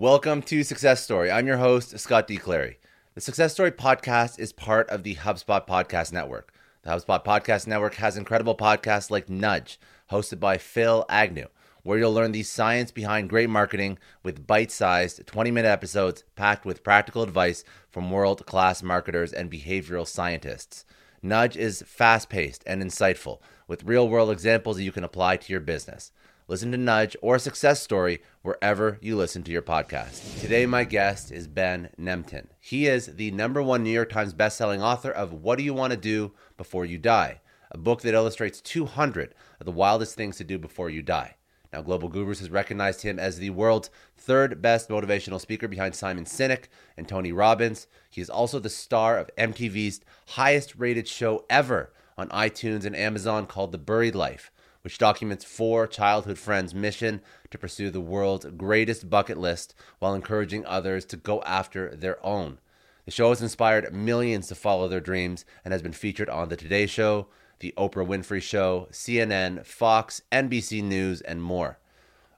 Welcome to Success Story. I'm your host, Scott D. Clary. The Success Story podcast is part of the HubSpot Podcast Network. The HubSpot Podcast Network has incredible podcasts like Nudge, hosted by Phil Agnew, where you'll learn the science behind great marketing with bite sized 20 minute episodes packed with practical advice from world class marketers and behavioral scientists. Nudge is fast paced and insightful with real world examples that you can apply to your business. Listen to Nudge or Success Story wherever you listen to your podcast. Today, my guest is Ben Nemtin. He is the number one New York Times bestselling author of What Do You Want to Do Before You Die, a book that illustrates 200 of the wildest things to do before you die. Now, Global Gurus has recognized him as the world's third best motivational speaker behind Simon Sinek and Tony Robbins. He is also the star of MTV's highest rated show ever on iTunes and Amazon called The Buried Life which documents four childhood friends' mission to pursue the world's greatest bucket list while encouraging others to go after their own. The show has inspired millions to follow their dreams and has been featured on The Today Show, The Oprah Winfrey Show, CNN, Fox, NBC News, and more.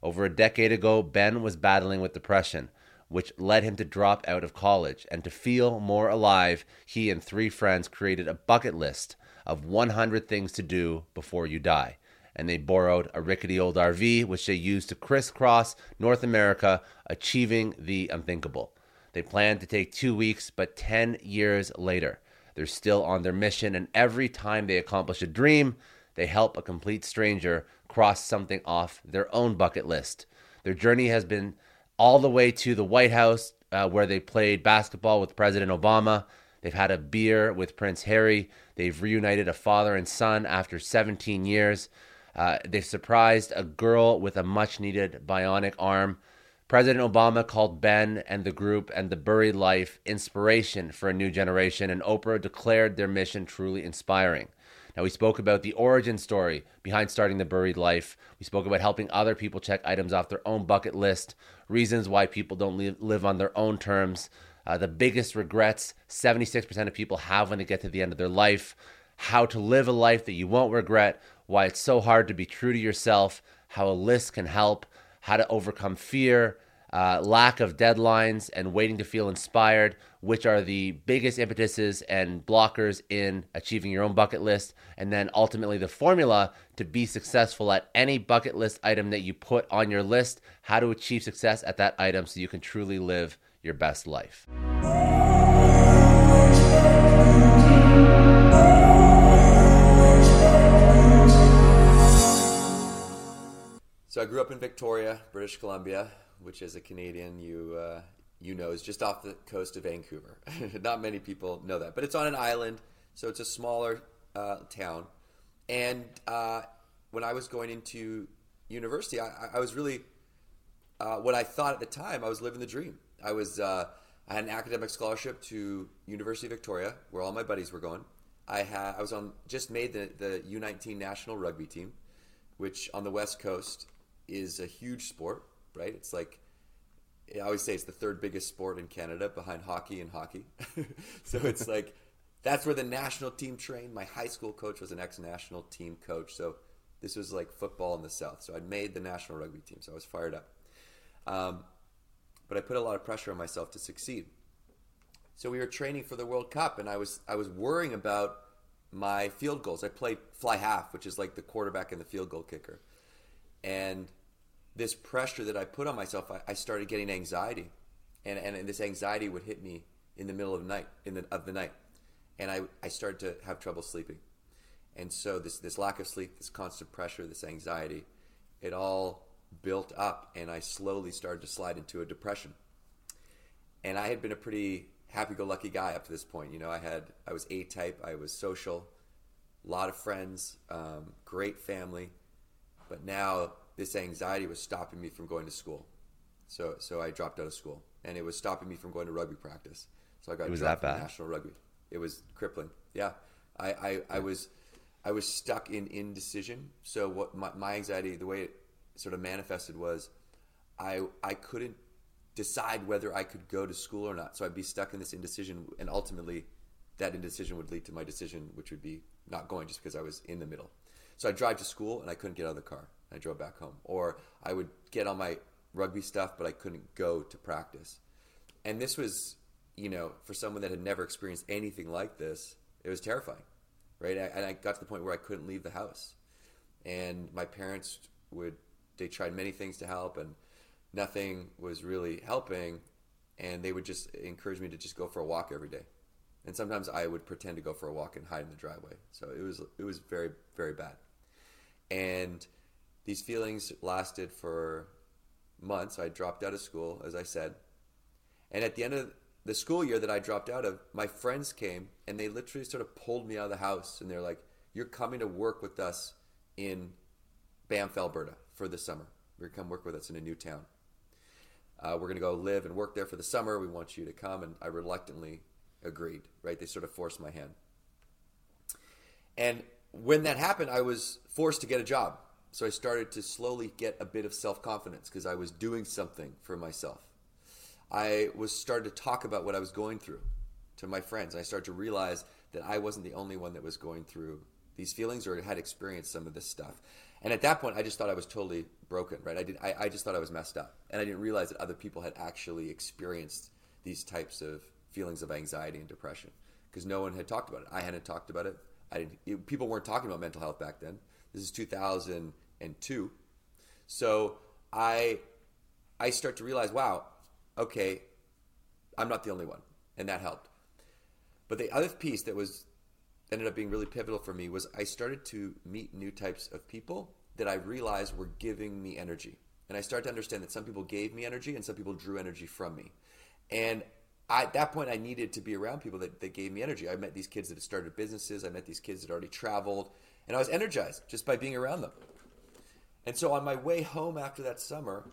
Over a decade ago, Ben was battling with depression, which led him to drop out of college. And to feel more alive, he and three friends created a bucket list of 100 things to do before you die and they borrowed a rickety old RV, which they used to crisscross North America, achieving the unthinkable. They planned to take two weeks, but 10 years later, they're still on their mission, and every time they accomplish a dream, they help a complete stranger cross something off their own bucket list. Their journey has been all the way to the White House, uh, where they played basketball with President Obama. They've had a beer with Prince Harry. They've reunited a father and son after 17 years. Uh, they surprised a girl with a much needed bionic arm. President Obama called Ben and the group and the buried life inspiration for a new generation, and Oprah declared their mission truly inspiring. Now, we spoke about the origin story behind starting the buried life. We spoke about helping other people check items off their own bucket list, reasons why people don't live, live on their own terms, uh, the biggest regrets 76% of people have when they get to the end of their life, how to live a life that you won't regret, why it's so hard to be true to yourself, how a list can help, how to overcome fear, uh, lack of deadlines, and waiting to feel inspired, which are the biggest impetuses and blockers in achieving your own bucket list. And then ultimately, the formula to be successful at any bucket list item that you put on your list, how to achieve success at that item so you can truly live your best life. So I grew up in Victoria, British Columbia, which as a Canadian you uh, you know is just off the coast of Vancouver. Not many people know that, but it's on an island, so it's a smaller uh, town. And uh, when I was going into university, I, I was really uh, what I thought at the time I was living the dream. I was uh, I had an academic scholarship to University of Victoria, where all my buddies were going. I had I was on just made the the U19 national rugby team, which on the west coast is a huge sport, right? It's like I always say it's the third biggest sport in Canada behind hockey and hockey. so it's like that's where the national team trained. My high school coach was an ex-national team coach, so this was like football in the South. So I'd made the national rugby team, so I was fired up. Um, but I put a lot of pressure on myself to succeed. So we were training for the World Cup, and I was I was worrying about my field goals. I played fly half, which is like the quarterback and the field goal kicker, and this pressure that I put on myself, I, I started getting anxiety, and, and, and this anxiety would hit me in the middle of the night in the, of the night, and I I started to have trouble sleeping, and so this this lack of sleep, this constant pressure, this anxiety, it all built up, and I slowly started to slide into a depression. And I had been a pretty happy-go-lucky guy up to this point. You know, I had I was A type, I was social, a lot of friends, um, great family, but now this anxiety was stopping me from going to school. So so I dropped out of school, and it was stopping me from going to rugby practice. So I got It was dropped that from national rugby. It was crippling. Yeah, I, I, I was I was stuck in indecision. So what my, my anxiety, the way it sort of manifested was, I I couldn't decide whether I could go to school or not. So I'd be stuck in this indecision, and ultimately, that indecision would lead to my decision, which would be not going, just because I was in the middle. So I'd drive to school and I couldn't get out of the car. I drove back home, or I would get on my rugby stuff, but I couldn't go to practice. And this was, you know, for someone that had never experienced anything like this, it was terrifying, right? And I got to the point where I couldn't leave the house, and my parents would they tried many things to help, and nothing was really helping, and they would just encourage me to just go for a walk every day. And sometimes I would pretend to go for a walk and hide in the driveway. So it was it was very very bad. And these feelings lasted for months. I dropped out of school, as I said. And at the end of the school year that I dropped out of, my friends came and they literally sort of pulled me out of the house and they're like, You're coming to work with us in Banff, Alberta for the summer. You're going to come work with us in a new town. Uh, we're going to go live and work there for the summer. We want you to come. And I reluctantly agreed, right? They sort of forced my hand. And when that happened, I was forced to get a job. So I started to slowly get a bit of self confidence because I was doing something for myself. I was started to talk about what I was going through to my friends. I started to realize that I wasn't the only one that was going through these feelings or had experienced some of this stuff. And at that point, I just thought I was totally broken, right? I did. I, I just thought I was messed up, and I didn't realize that other people had actually experienced these types of feelings of anxiety and depression because no one had talked about it. I hadn't talked about it. I didn't. It, people weren't talking about mental health back then. This is 2002, so I I start to realize, wow, okay, I'm not the only one, and that helped. But the other piece that was ended up being really pivotal for me was I started to meet new types of people that I realized were giving me energy. And I started to understand that some people gave me energy and some people drew energy from me. And I, at that point, I needed to be around people that, that gave me energy. I met these kids that had started businesses, I met these kids that already traveled, and I was energized just by being around them. And so on my way home after that summer,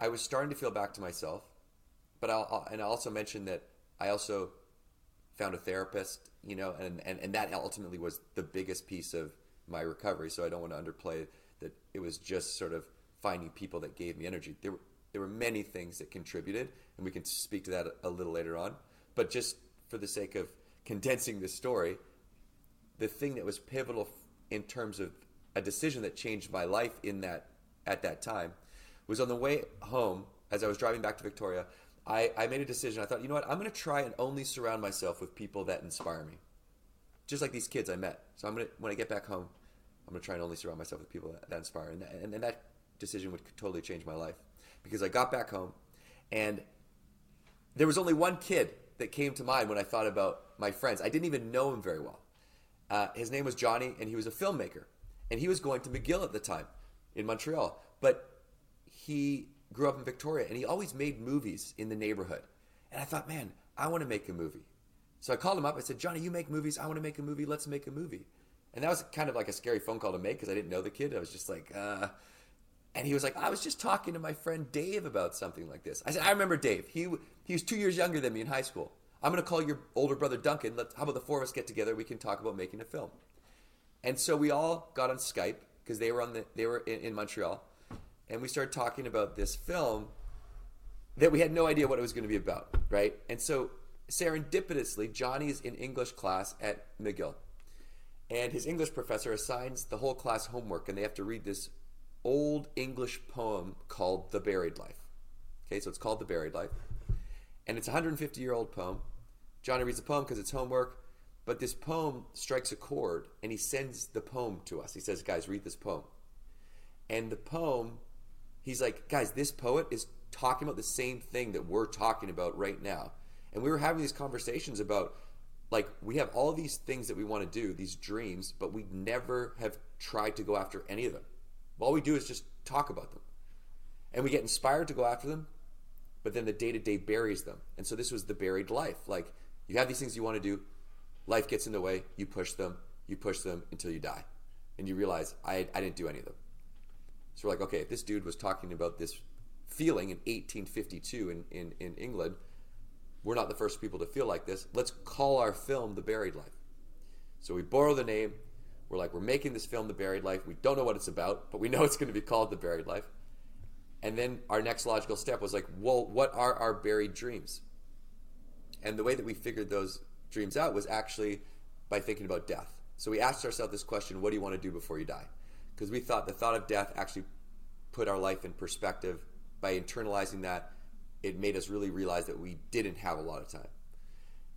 I was starting to feel back to myself. But I'll, and I also mentioned that I also found a therapist, you know, and, and, and that ultimately was the biggest piece of my recovery. So I don't want to underplay that it was just sort of finding people that gave me energy. There there were many things that contributed, and we can speak to that a, little later on. But just for the sake of condensing this story, the thing that was pivotal in terms of a decision that changed my life in that at that time was on the way home as I was driving back to Victoria. I, I made a decision. I thought, you know what? I'm going to try and only surround myself with people that inspire me, just like these kids I met. So I'm going to when I get back home, I'm going to try and only surround myself with people that, that inspire. And, and, and that decision would totally change my life because I got back home, and there was only one kid that came to mind when I thought about my friends. I didn't even know him very well. Uh, his name was Johnny, and he was a filmmaker. And he was going to McGill at the time in Montreal. But he grew up in Victoria, and he always made movies in the neighborhood. And I thought, man, I want to make a movie. So I called him up. I said, Johnny, you make movies. I want to make a movie. Let's make a movie. And that was kind of like a scary phone call to make because I didn't know the kid. I was just like, uh. And he was like, I was just talking to my friend Dave about something like this. I said, I remember Dave. He, he was two years younger than me in high school. I'm going to call your older brother Duncan. Let's, how about the four of us get together? We can talk about making a film. And so we all got on Skype because they were on the they were in, in Montreal, and we started talking about this film that we had no idea what it was going to be about, right? And so serendipitously, Johnny's in English class at McGill, and his English professor assigns the whole class homework, and they have to read this old English poem called "The Buried Life." Okay, so it's called "The Buried Life," and it's a 150 year old poem. Johnny reads the poem because it's homework. But this poem strikes a chord and he sends the poem to us. He says, Guys, read this poem. And the poem, he's like, Guys, this poet is talking about the same thing that we're talking about right now. And we were having these conversations about like we have all these things that we want to do, these dreams, but we never have tried to go after any of them. All we do is just talk about them. And we get inspired to go after them, but then the day to day buries them. And so this was the buried life. Like you have these things you want to do, life gets in the way, you push them, you push them until you die. And you realize, I, I didn't do any of them. So we're like, okay, if this dude was talking about this feeling in 1852 in, in, in England, we're not the first people to feel like this. Let's call our film The Buried Life. So we borrow the name. We're like, we're making this film The Buried Life. We don't know what it's about, but we know it's going to be called The Buried Life. And then our next logical step was like, well, what are our buried dreams? And the way that we figured those dreams out was actually by thinking about death. So we asked ourselves this question what do you want to do before you die? Because we thought the thought of death actually put our life in perspective. By internalizing that, it made us really realize that we didn't have a lot of time.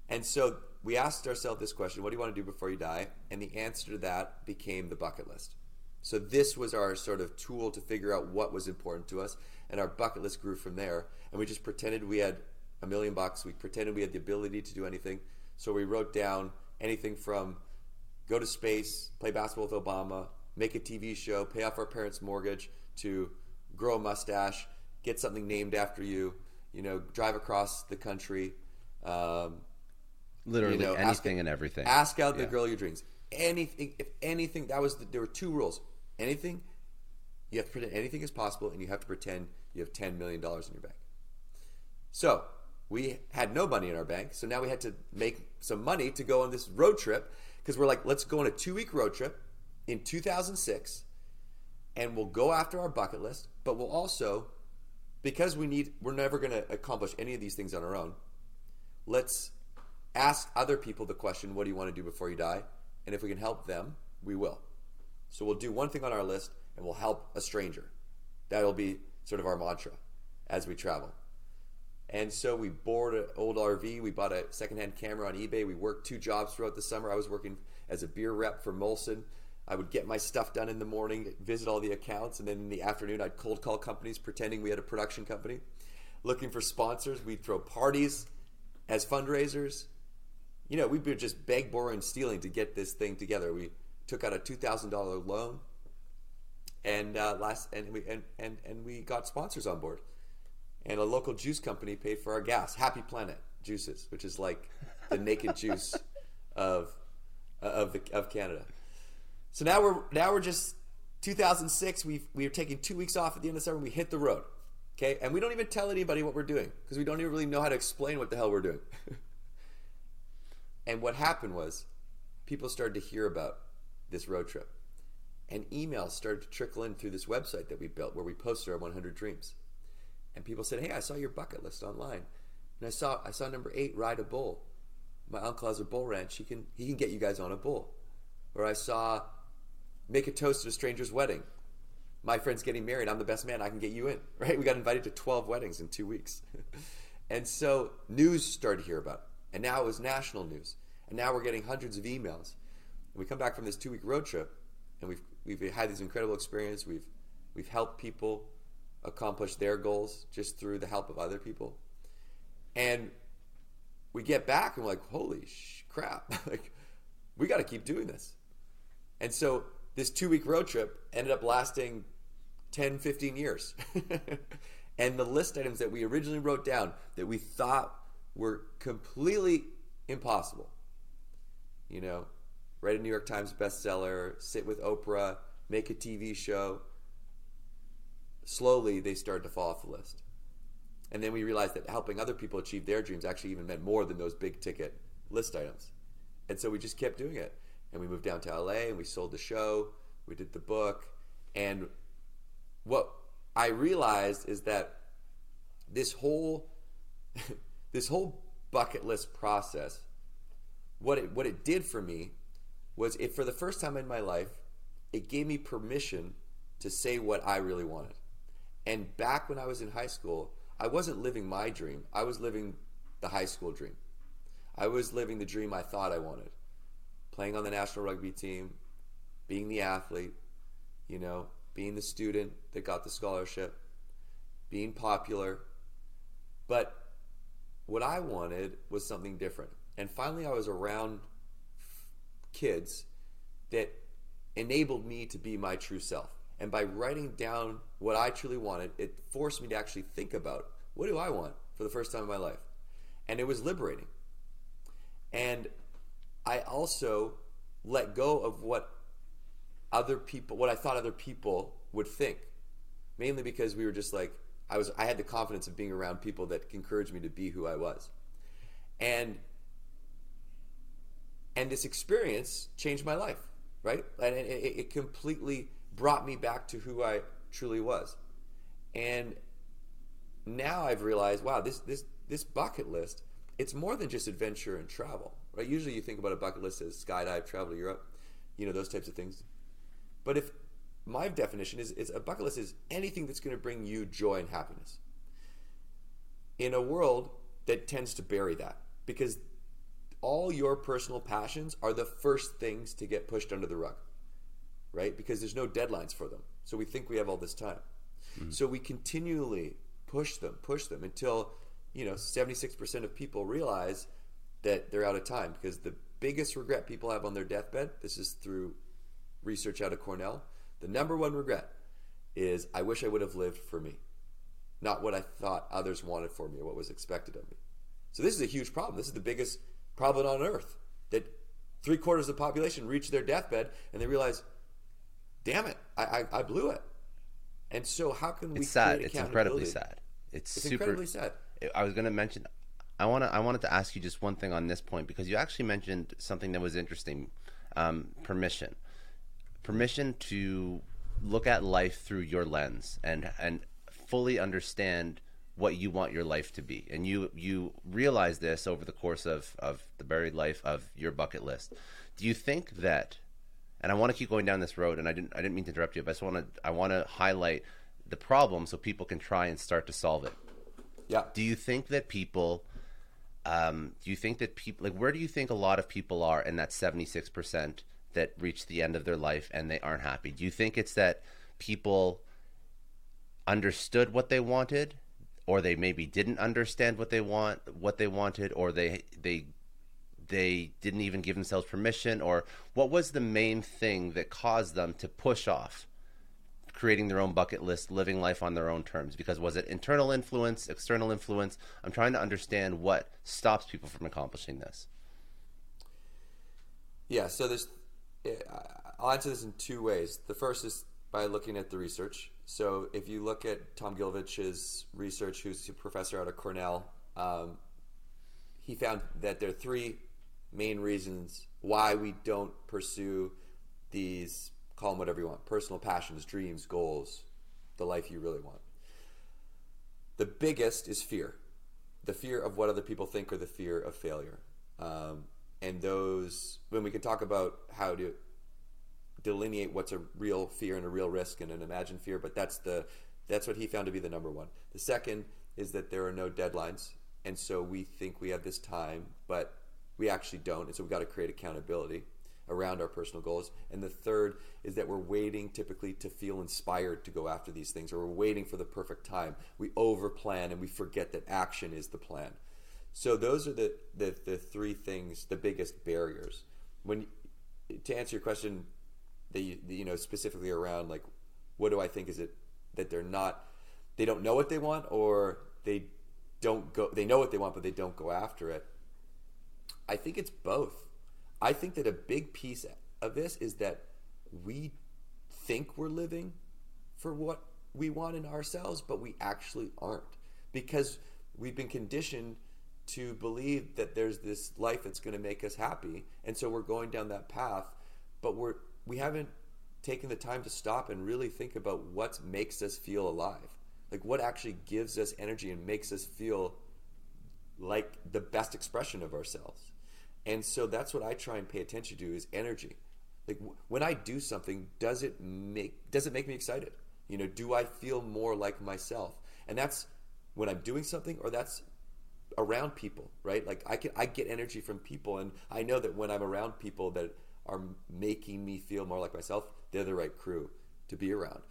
And so we asked ourselves this question what do you want to do before you die? And the answer to that became the bucket list. So this was our sort of tool to figure out what was important to us. And our bucket list grew from there. And we just pretended we had a million bucks. We pretended we had the ability to do anything. So we wrote down anything from go to space, play basketball with Obama, make a TV show, pay off our parents' mortgage, to grow a mustache, get something named after you, you know, drive across the country. Um, Literally you know, anything ask, and everything. Ask out the girl of your dreams. Anything, if anything, that was the, there were two rules. Anything, you have to pretend anything is possible, and you have to pretend you have ten million dollars in your bank. So we had no money in our bank, so now we had to make some money to go on this road trip because we're like, let's go on a two week road trip in 2006, and we'll go after our bucket list, but we'll also, because we need, we're never going to accomplish any of these things on our own. Let's ask other people the question, what do you want to do before you die? And if we can help them, we will. So we'll do one thing on our list and we'll help a stranger. That'll be sort of our mantra as we travel. And so we bored an old RV. We bought a secondhand camera on eBay. We worked two jobs throughout the summer. I was working as a beer rep for Molson. I would get my stuff done in the morning, visit all the accounts, and then in the afternoon, I'd cold call companies pretending we had a production company, looking for sponsors. We'd throw parties as fundraisers. You know, we'd be just beg, borrowing, stealing to get this thing together. We took out a two thousand dollar loan, and uh, last and we and, and and we got sponsors on board and a local juice company paid for our gas. Happy Planet Juices, which is like the naked juice of of the, of Canada. So now we're now we're just 2006. We we are taking two weeks off at the end of summer. We hit the road, okay, and we don't even tell anybody what we're doing because we don't even really know how to explain what the hell we're doing. and what happened was, people started to hear about this road trip, and emails started to trickle in through this website that we built where we posted our 100 dreams and people said, "Hey, I saw your bucket list online, and I saw I saw number eight ride a bull. My uncle has a bull ranch. He can he can get you guys on a bull." Or I saw make a toast at a stranger's wedding. My friend's getting married. I'm the best man. I can get you in. Right? We got invited to 12 weddings in two weeks, and so news started to hear about it. And now it was national news. And now we're getting hundreds of emails. And we come back from this two week road trip, and we've we've had these incredible experiences. We've we've helped people accomplish their goals just through the help of other people. And we get back and we're like, holy sh- crap, like we got to keep doing this. And so this two week road trip ended up lasting 10, 15 years. and the list items that we originally wrote down that we thought were completely impossible, you know, write a New York Times bestseller, sit with Oprah, make a TV show, slowly they started to fall off the list. And then we realized that helping other people achieve their dreams actually even meant more than those big ticket list items. And so we just kept doing it. And we moved down to LA and we sold the show, we did the book. And what I realized is that this whole this whole bucket list process what it what it did for me was it for the first time in my life it gave me permission to say what I really wanted. And back when I was in high school, I wasn't living my dream. I was living the high school dream. I was living the dream I thought I wanted. Playing on the national rugby team, being the athlete, you know, being the student that got the scholarship, being popular. But what I wanted was something different. And finally, I was around kids that enabled me to be my true self. And by writing down what I truly wanted, it forced me to actually think about what do I want for the first time in my life. And it was liberating. And I also let go of what other people, what I thought other people would think, mainly because we were just like, I was, I had the confidence of being around people that encouraged me to be who I was. And, and this experience changed my life, right? And it, it completely brought me back to who I truly was. And now I've realized, wow, this this this bucket list, it's more than just adventure and travel, right? Usually you think about a bucket list as skydive, travel to Europe, you know, those types of things. But if my definition is, is a bucket list is anything that's going to bring you joy and happiness. In a world that tends to bury that because all your personal passions are the first things to get pushed under the rug right? Because there's no deadlines for them. So we think we have all this time. Mm-hmm. So we continually push them, push them until, you know, 76% of people realize that they're out of time because the biggest regret people have on their deathbed, this is through research out of Cornell, the number one regret is I wish I would have lived for me, not what I thought others wanted for me or what was expected of me. So this is a huge problem. This is the biggest problem on earth that three quarters of the population reach their deathbed and they realize damn it, I, I, I blew it. And so, how can we? It's sad. It's incredibly sad. It's, it's super, incredibly sad. I was going to mention. I want to. I wanted to ask you just one thing on this point because you actually mentioned something that was interesting. Um, permission, permission to look at life through your lens and and fully understand what you want your life to be. And you you realize this over the course of of the buried life of your bucket list. Do you think that and I want to keep going down this road. And I didn't I didn't mean to interrupt you, but I just want to I want to highlight the problem so people can try and start to solve it. Yeah. Do you think that people? Um, do you think that people like where do you think a lot of people are in that seventy six percent that reach the end of their life and they aren't happy? Do you think it's that people understood what they wanted, or they maybe didn't understand what they want what they wanted, or they they they didn't even give themselves permission? Or what was the main thing that caused them to push off creating their own bucket list living life on their own terms? Because was it internal influence external influence? I'm trying to understand what stops people from accomplishing this. Yeah so there's i'll answer this in two ways. The first is by looking at the research. So if you look at tom gilovich's research who's a professor out of cornell um, he found that there are three main reasons why we don't pursue these call them whatever you want personal passions dreams goals the life you really want. The biggest is fear. The fear of what other people think or the fear of failure. Um, and those when we can talk about how to delineate what's a real fear and a real risk and an imagined fear but that's the that's what he found to be the number one the second is that there are no deadlines and so we think we have this time but we actually don't. And so we've got to create accountability around our personal goals. And the third is that we're waiting typically to feel inspired to go after these things, or we're waiting for the perfect time. We overplan and we forget that action is the plan. So those are the, the, the three things, the biggest barriers. When to answer your question, you, you know specifically around like, what do I think is it that they're not, they don't know what they want, or they don't go, they know what they want, but they don't go after it. I think it's both. I think that a big piece of this is that we think we're living for what we want in ourselves, but we actually aren't because we've been conditioned to believe that there's this life that's going to make us happy, and so we're going down that path, but we're we haven't taken the time to stop and really think about what makes us feel alive. Like what actually gives us energy and makes us feel like the best expression of ourselves. And so that's what I try and pay attention to is energy. Like when I do something, does it make does it make me excited? You know, do I feel more like myself? And that's when I'm doing something or that's around people, right? Like I can I get energy from people and I know that when I'm around people that are making me feel more like myself, they're the right crew to be around.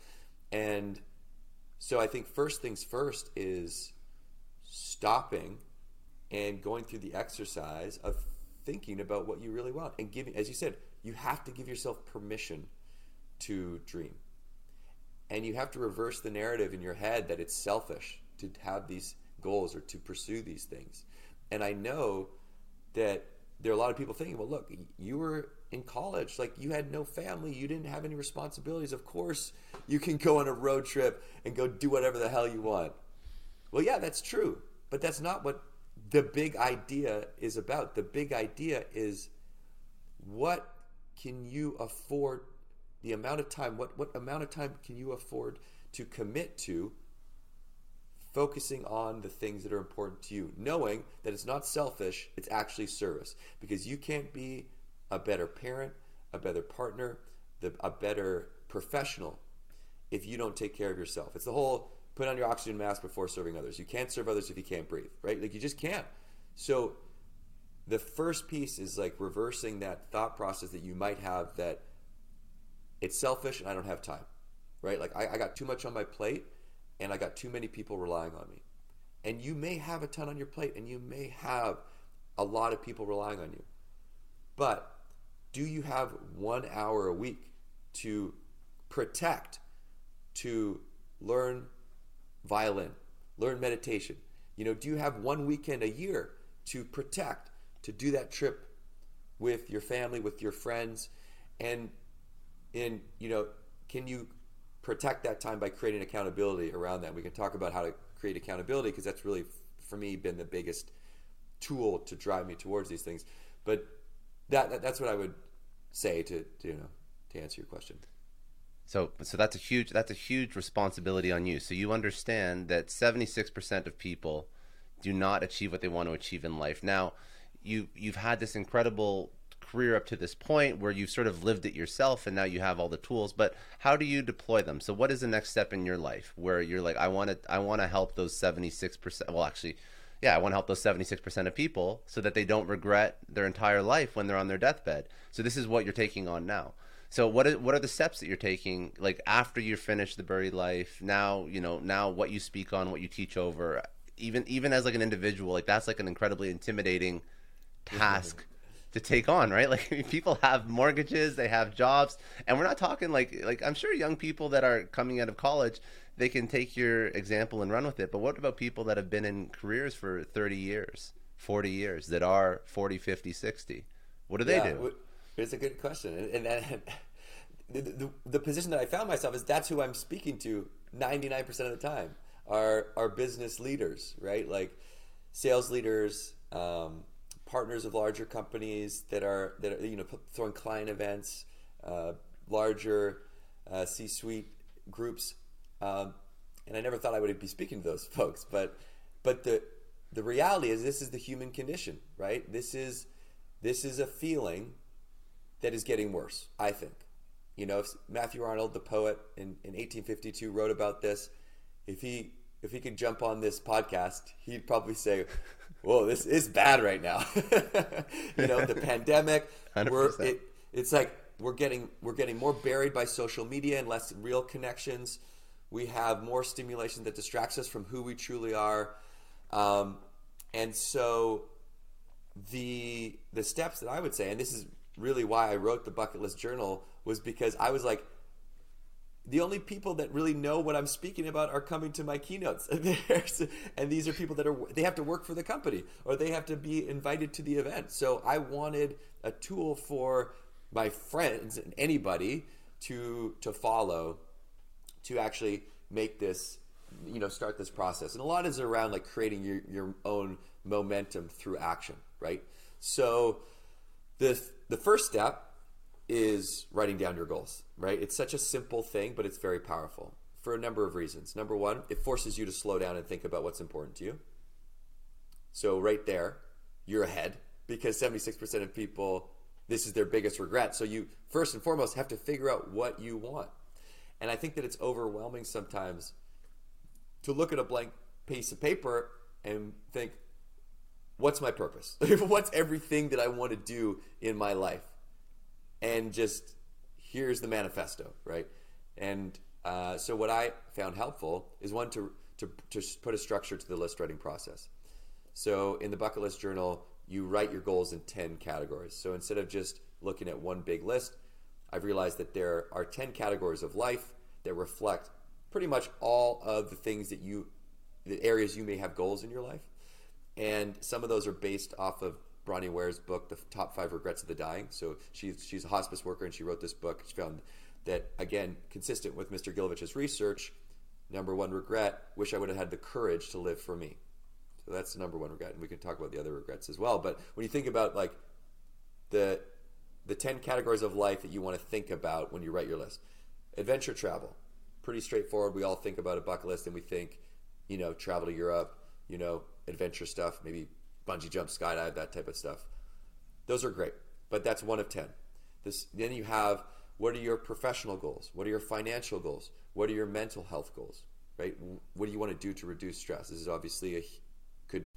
And so I think first things first is stopping and going through the exercise of thinking about what you really want and giving, as you said, you have to give yourself permission to dream. And you have to reverse the narrative in your head that it's selfish to have these goals or to pursue these things. And I know that there are a lot of people thinking, well, look, you were in college, like you had no family, you didn't have any responsibilities. Of course, you can go on a road trip and go do whatever the hell you want. Well, yeah, that's true, but that's not what the big idea is about. The big idea is what can you afford the amount of time what what amount of time can you afford to commit to focusing on the things that are important to you knowing that it's not selfish it's actually service. Because you can't be a better parent a better partner the, a better professional if you don't take care of yourself. It's the whole put on your oxygen mask before serving others. You can't serve others if you can't breathe right? Like you just can't. So the first piece is like reversing that thought process that you might have that it's selfish and I don't have time, right? Like I, I got too much on my plate and I got too many people relying on me. And you may have a ton on your plate and you may have a lot of people relying on you. But do you have one hour a week to protect, to learn violin, learn meditation? You know, do you have one weekend a year to protect, to do that trip with your family, with your friends? And and you know, can you protect that time by creating accountability around that? We can talk about how to create accountability because that's really, for me, been the biggest tool to drive me towards these things. But that, that that's what I would say to, to you know to answer your question. So, so that's a huge that's a huge responsibility on you. So you understand that seventy six percent of people do not achieve what they want to achieve in life. Now, you you've had this incredible career up to this point where you've sort of lived it yourself and now you have all the tools but how do you deploy them? So what is the next step in your life where you're like i want to i want to help those 76% well actually yeah i want to help those 76% of people so that they don't regret their entire life when they're on their deathbed. So this is what you're taking on now. So what are, what are the steps that you're taking like after you're finished the buried life now you know now what you speak on what you teach over even even as like an individual like that's like an incredibly intimidating task to take on, right? Like people have mortgages, they have jobs, and we're not talking like like I'm sure young people that are coming out of college, they can take your example and run with it. But what about people that have been in careers for 30 years, 40 years that are 40, 50, 60? What do they yeah, do? It's a good question. And, and the, the, the position that I found myself is that's who I'm speaking to 99% of the time. Are are business leaders, right? Like sales leaders, um, partners of larger companies that are that are you know throwing client events, uh, larger uh, C-suite groups, um, and I never thought I would be speaking to those folks. But but the the reality is this is the human condition, right? This is this is a feeling that is getting worse. I think. You know, if Matthew Arnold, the poet in, in 1852, wrote about this, if he if he could jump on this podcast, he'd probably say, whoa, this is bad right now. you know, the pandemic. We're, it, it's like we're getting we're getting more buried by social media and less real connections. We have more stimulation that distracts us from who we truly are, um, and so the the steps that I would say, and this is really why I wrote the bucket list journal, was because I was like, the only people that really know what I'm speaking about are coming to my keynotes. and these are people that are they have to work for the company or they have to be invited to the event. So I wanted a tool for my friends and anybody to to follow to actually make this you know start this process. And a lot is around like creating your your own momentum through action, right? So the the first step is writing down your goals, right? It's such a simple thing, but it's very powerful for a number of reasons. Number one, it forces you to slow down and think about what's important to you. So, right there, you're ahead because 76% of people, this is their biggest regret. So, you first and foremost have to figure out what you want. And I think that it's overwhelming sometimes to look at a blank piece of paper and think, what's my purpose? what's everything that I want to do in my life? And just here's the manifesto, right? And uh, so what I found helpful is one to, to to put a structure to the list writing process. So in the bucket list journal, you write your goals in 10 categories. So instead of just looking at one big list, I've realized that there are 10 categories of life that reflect pretty much all of the things that you, the areas you may have goals in your life. And some of those are based off of Bronnie Ware's book, The Top Five Regrets of the Dying. So she's, she's a hospice worker and she wrote this book. She found that, again, consistent with Mr. Gilovich's research, number one regret, wish I would have had the courage to live for me. So that's the number one regret, and we can talk about the other regrets as well. But when you think about like the the ten categories of life that you want to think about when you write your list, adventure travel, pretty straightforward. We all think about a bucket list, and we think, you know, travel to Europe, you know, adventure stuff, maybe bungee jump, skydive, that type of stuff. Those are great, but that's one of ten. This then you have what are your professional goals? What are your financial goals? What are your mental health goals? Right? What do you want to do to reduce stress? This is obviously a could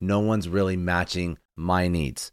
No one's really matching my needs.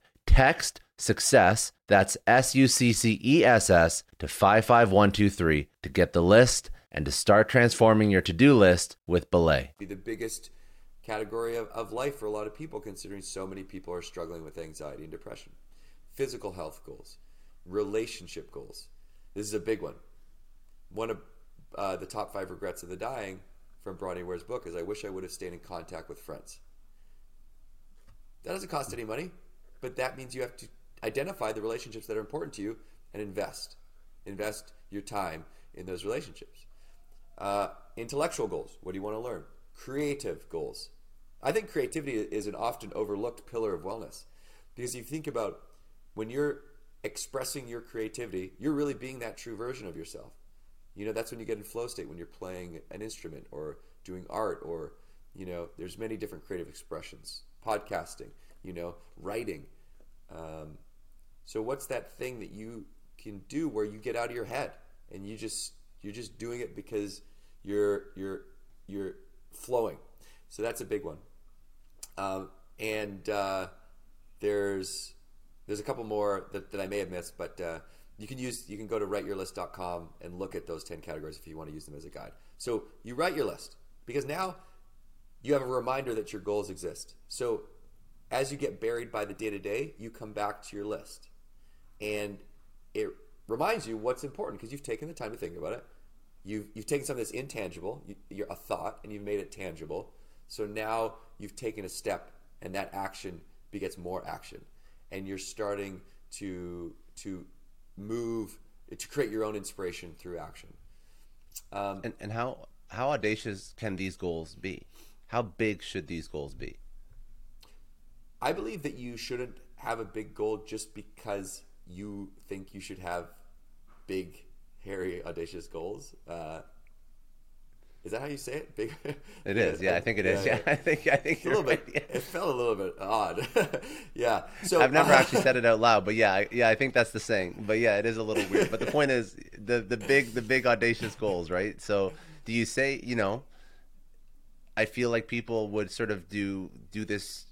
Text success, that's S U C C E S S, to 55123 to get the list and to start transforming your to do list with Belay. Be the biggest category of, of life for a lot of people, considering so many people are struggling with anxiety and depression. Physical health goals, relationship goals. This is a big one. One of uh, the top five regrets of the dying from Bronnie Ware's book is I wish I would have stayed in contact with friends. That doesn't cost any money, but that means you have to identify the relationships that are important to you and invest. Invest your time in those relationships. Uh, intellectual goals. What do you want to learn? Creative goals. I think creativity is an often overlooked pillar of wellness because you think about when you're expressing your creativity, you're really being that true version of yourself. You know, that's when you get in flow state when you're playing an instrument or doing art or, you know, there's many different creative expressions. Podcasting, you know, writing. Um, so what's that thing that you can do where you get out of your head and you just you're just doing it because you're you're you're flowing. So that's a big one. Um, and uh, there's there's a couple more that, that I may have missed, but uh, you can use you can go to writeyourlist.com and look at those 10 categories if you want to use them as a guide. So you write your list because now you have a reminder that your goals exist. So as you get buried by the day to day, you come back to your list. And it reminds you what's important because you've taken the time to think about it. You've, you've taken something that's intangible, you, you're a thought, and you've made it tangible. So now you've taken a step, and that action begets more action, and you're starting to to move to create your own inspiration through action. Um, and, and how how audacious can these goals be? How big should these goals be? I believe that you shouldn't have a big goal just because you think you should have big, hairy, audacious goals. Uh, Is that how you say it? Big. It is. Yeah, I think it is. Yeah, I think I think a little right. bit. It felt a little bit odd. yeah. So I've never actually said it out loud, but yeah, I, yeah, I think that's the saying. But yeah, it is a little weird. But the point is the the big the big audacious goals, right? So do you say you know? I feel like people would sort of do do this,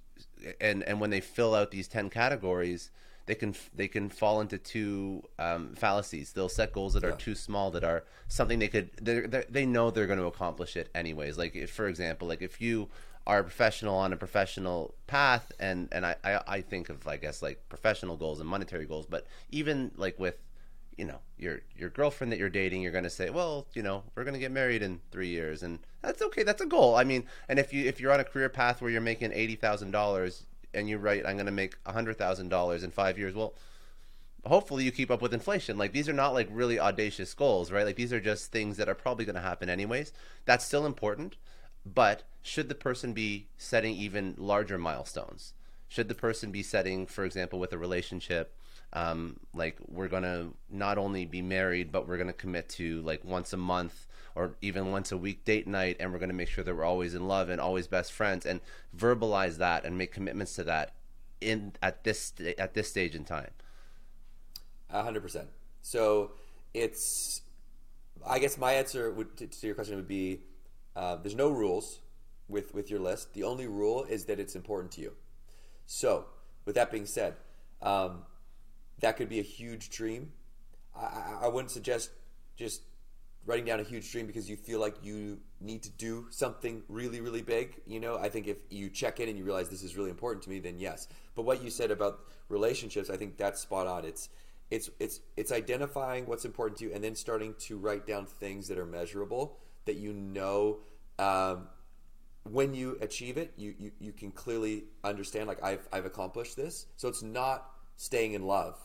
and and when they fill out these ten categories, they can they can fall into two um, fallacies. They'll set goals that are too small that are something they could they're, they're, they know they're going to accomplish it anyways. Like if, for example, like if you are a professional on a professional path, and and I, I I think of I guess like professional goals and monetary goals, but even like with you know your your girlfriend that you're dating you're going to say well you know we're going to get married in 3 years and that's okay that's a goal. I mean and if you if you're on a career path where you're making $80,000 and you write I'm going to make $100,000 in 5 years well hopefully you keep up with inflation. Like these are not like really audacious goals right? Like these are just things that are probably going to happen anyways. That's still important but should the person be setting even larger milestones? Should the person be setting for example with a relationship um, like we're gonna not only be married but we're gonna commit to like once a month or even once a week date night and we're gonna make sure that we're always in love and always best friends and verbalize that and make commitments to that in at this at this stage in time hundred percent. So it's, I guess my answer would, to, to your question would be, uh, there's no rules with with your list. The only rule is that it's important to you. So with that being said, um, that could be a huge dream. I, I, wouldn't suggest just writing down a huge dream because you feel like you need to do something really, really big. You know, I think if you check in and you realize this is really important to me, then yes. But what you said about relationships, I think that's spot on. It's it's it's it's identifying what's important to you and then starting to write down things that are measurable that you know um, when you achieve it you, you you can clearly understand like I've I've accomplished this so it's not staying in love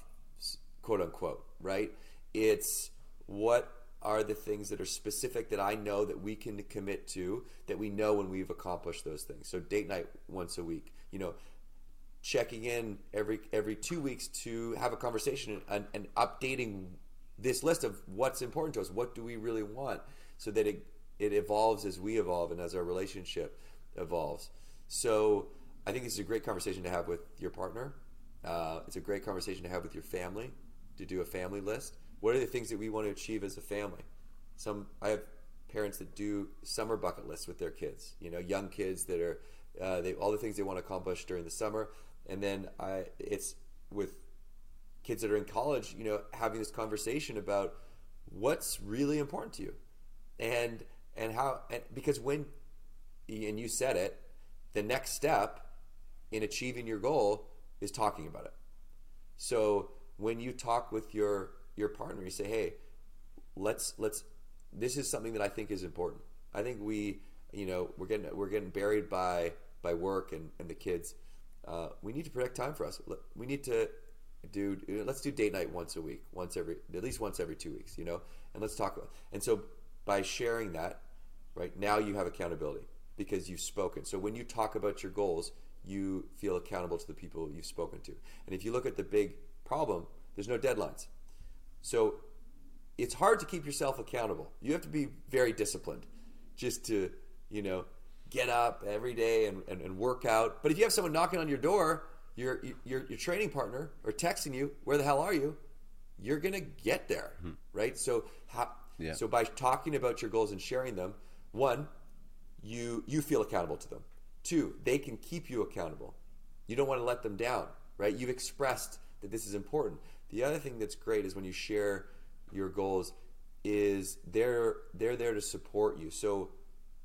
quote unquote right it's what are the things that are specific that I know that we can commit to that we know when we've accomplished those things so date night once a week you know checking in every every two weeks to have a conversation and, and updating this list of what's important to us. What do we really want, so that it it evolves as we evolve and as our relationship evolves. So I think this is a great conversation to have with your partner. Uh, it's a great conversation to have with your family to do a family list. What are the things that we want to achieve as a family? Some I have parents that do summer bucket lists with their kids. You know, young kids that are uh, they all the things they want to accomplish during the summer, and then I it's with kids that are in college. You know, having this conversation about what's really important to you, and and how and because when and you said it, the next step in achieving your goal is talking about it. So when you talk with your your partner, you say, "Hey, let's let's this is something that I think is important. I think we, you know, we're getting we're getting buried by by work and, and the kids. Uh, we need to protect time for us. We need to do let's do date night once a week, once every at least once every two weeks, you know, and let's talk about. And so by sharing that, right now you have accountability because you've spoken. So when you talk about your goals, you feel accountable to the people you've spoken to. And if you look at the big problem, there's no deadlines. So it's hard to keep yourself accountable. You have to be very disciplined just to, you know, get up every day and, and, and work out. But if you have someone knocking on your door, your, your, your training partner, or texting you, where the hell are you? You're going to get there, hmm. right? So, how, Yeah. so by talking about your goals and sharing them, one, you you feel accountable to them. Two, they can keep you accountable. You don't want to let them down, right? You've expressed that this is important. The other thing that's great is when you share your goals is they're they're there to support you. So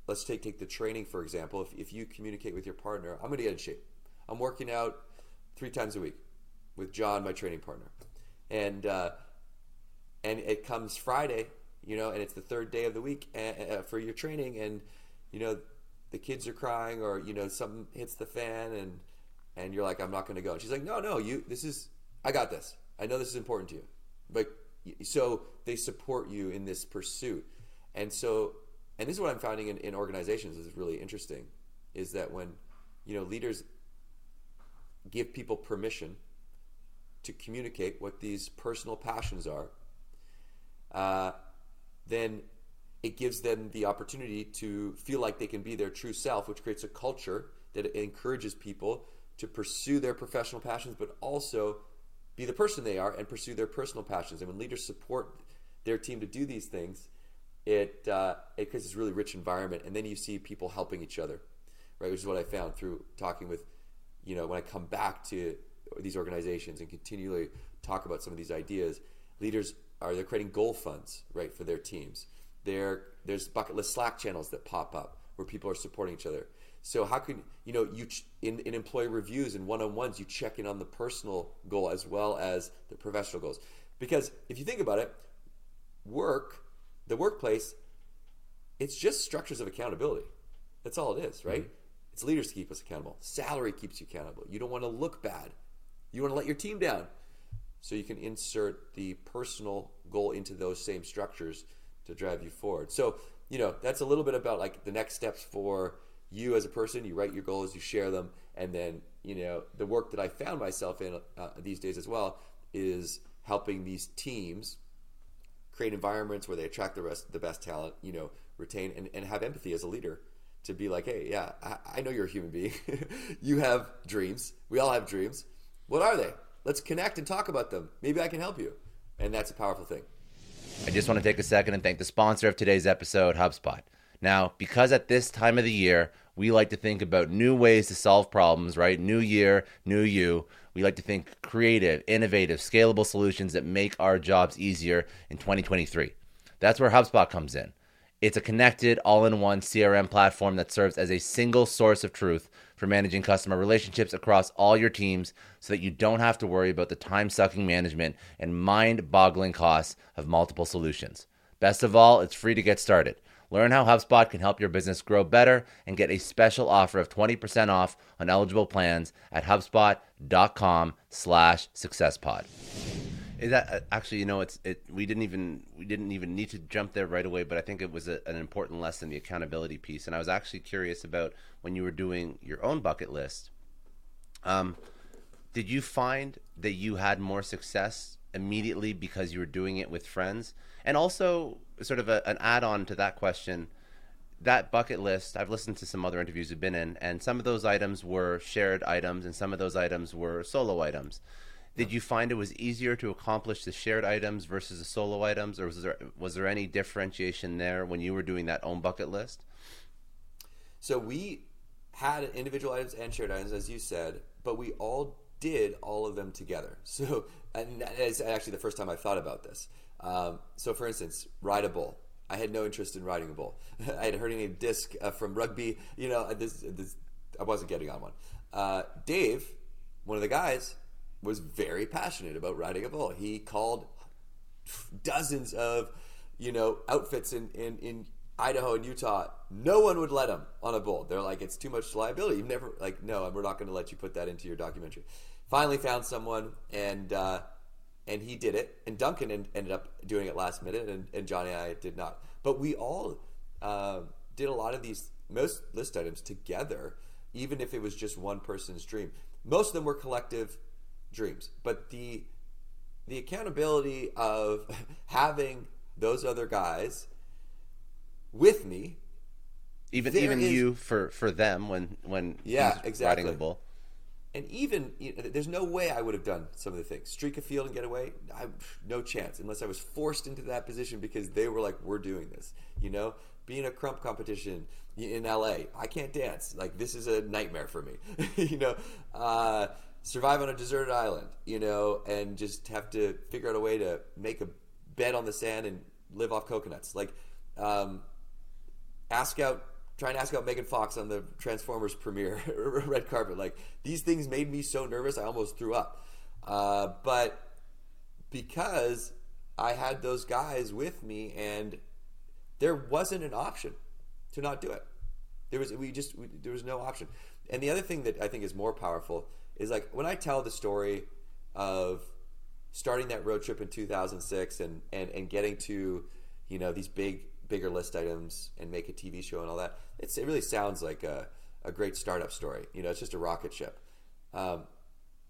let's take take the training for example. If if you communicate with your partner, I'm going to get in shape. I'm working out three times a week with John, my training partner, and uh, and it comes Friday, you know, and it's the third day of the week uh, for your training, and you know the kids are crying or you know something hits the fan, and and you're like, I'm not going to go. And she's like, No, no, you. This is I got this. I know this is important to you, but so they support you in this pursuit, and so and this is what I'm finding in, in organizations is really interesting, is that when you know leaders give people permission to communicate what these personal passions are, uh, then it gives them the opportunity to feel like they can be their true self, which creates a culture that encourages people to pursue their professional passions, but also be the person they are and pursue their personal passions. And when leaders support their team to do these things, it uh, it creates this really rich environment. And then you see people helping each other, right? Which is what I found through talking with, you know, when I come back to these organizations and continually talk about some of these ideas, leaders are they're creating goal funds, right, for their teams. There, there's bucket list Slack channels that pop up where people are supporting each other. So how can you know you in, in employee reviews and one on ones you check in on the personal goal as well as the professional goals because if you think about it, work, the workplace, it's just structures of accountability. That's all it is, right? Mm-hmm. It's leaders to keep us accountable. Salary keeps you accountable. You don't want to look bad. You want to let your team down. So you can insert the personal goal into those same structures to drive you forward. So, you know, that's a little bit about like the next steps for you as a person. You write your goals, you share them, and then, you know, the work that I found myself in uh, these days as well is helping these teams create environments where they attract the rest the best talent, you know, retain and, and have empathy as a leader to be like, hey, yeah, I, I know you're a human being. you have dreams. We all have dreams. What are they? Let's connect and talk about them. Maybe I can help you. And that's a powerful thing. I just want to take a second and thank the sponsor of today's episode, HubSpot. Now, because at this time of the year, we like to think about new ways to solve problems, right? New year, new you. We like to think creative, innovative, scalable solutions that make our jobs easier in 2023. That's where HubSpot comes in. It's a connected, all in one CRM platform that serves as a single source of truth for managing customer relationships across all your teams so that you don't have to worry about the time sucking management and mind boggling costs of multiple solutions. Best of all, it's free to get started. Learn how HubSpot can help your business grow better and get a special offer of 20% off on eligible plans at HubSpot.com slash successpod. Is that uh, actually, you know, it's it. We didn't even we didn't even need to jump there right away, but I think it was a, an important lesson, the accountability piece. And I was actually curious about when you were doing your own bucket list. Um, did you find that you had more success immediately because you were doing it with friends? And also, sort of a, an add-on to that question, that bucket list. I've listened to some other interviews you've been in, and some of those items were shared items, and some of those items were solo items. Did you find it was easier to accomplish the shared items versus the solo items, or was there was there any differentiation there when you were doing that own bucket list? So we had individual items and shared items, as you said, but we all did all of them together. So, and that is actually the first time I thought about this. Um, so, for instance, ride a bull. I had no interest in riding a bull. I had herniated disc uh, from rugby. You know, this, this, I wasn't getting on one. Uh, Dave, one of the guys, was very passionate about riding a bull. He called dozens of, you know, outfits in, in, in Idaho and Utah. No one would let him on a bull. They're like, it's too much liability. You've never, like, no, we're not going to let you put that into your documentary. Finally found someone and, uh, and he did it. And Duncan ended up doing it last minute, and, and Johnny and I did not. But we all uh, did a lot of these, most list items together, even if it was just one person's dream. Most of them were collective dreams, but the the accountability of having those other guys with me even even is, you for for them when when yeah exactly riding the bull and even you know, there's no way I would have done some of the things. Streak a field and get away I, no chance unless I was forced into that position because they were like we're doing this you know? Being a krump competition in LA I can't dance. Like this is a nightmare for me you know? Uh, survive on a deserted island, you know, and just have to figure out a way to make a bed on the sand and live off coconuts. Like, um, ask out, try to ask out Megan Fox on the Transformers premiere red carpet. Like, these things made me so nervous, I almost threw up. Uh, but because I had those guys with me, and there wasn't an option to not do it. There was we just we, there was no option. And the other thing that I think is more powerful is like when I tell the story of starting that road trip in 2006 and, and, and getting to, you know, these big, bigger list items and make a TV show and all that, it's, it really sounds like a, a great startup story. You know, it's just a rocket ship. Um,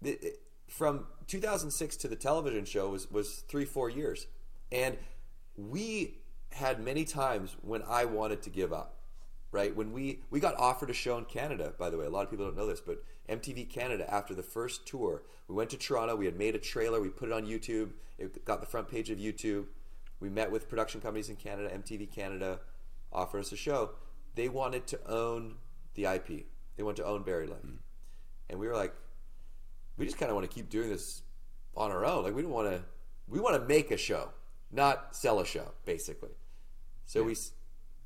it, it, from 2006 to the television show was, was three, four years. And we had many times when I wanted to give up. Right when we we got offered a show in Canada, by the way, a lot of people don't know this, but MTV Canada after the first tour, we went to Toronto. We had made a trailer, we put it on YouTube. It got the front page of YouTube. We met with production companies in Canada, MTV Canada, offered us a show. They wanted to own the IP. They wanted to own Buried Life, mm. and we were like, we just kind of want to keep doing this on our own. Like we don't want to. We want to make a show, not sell a show, basically. So yeah. we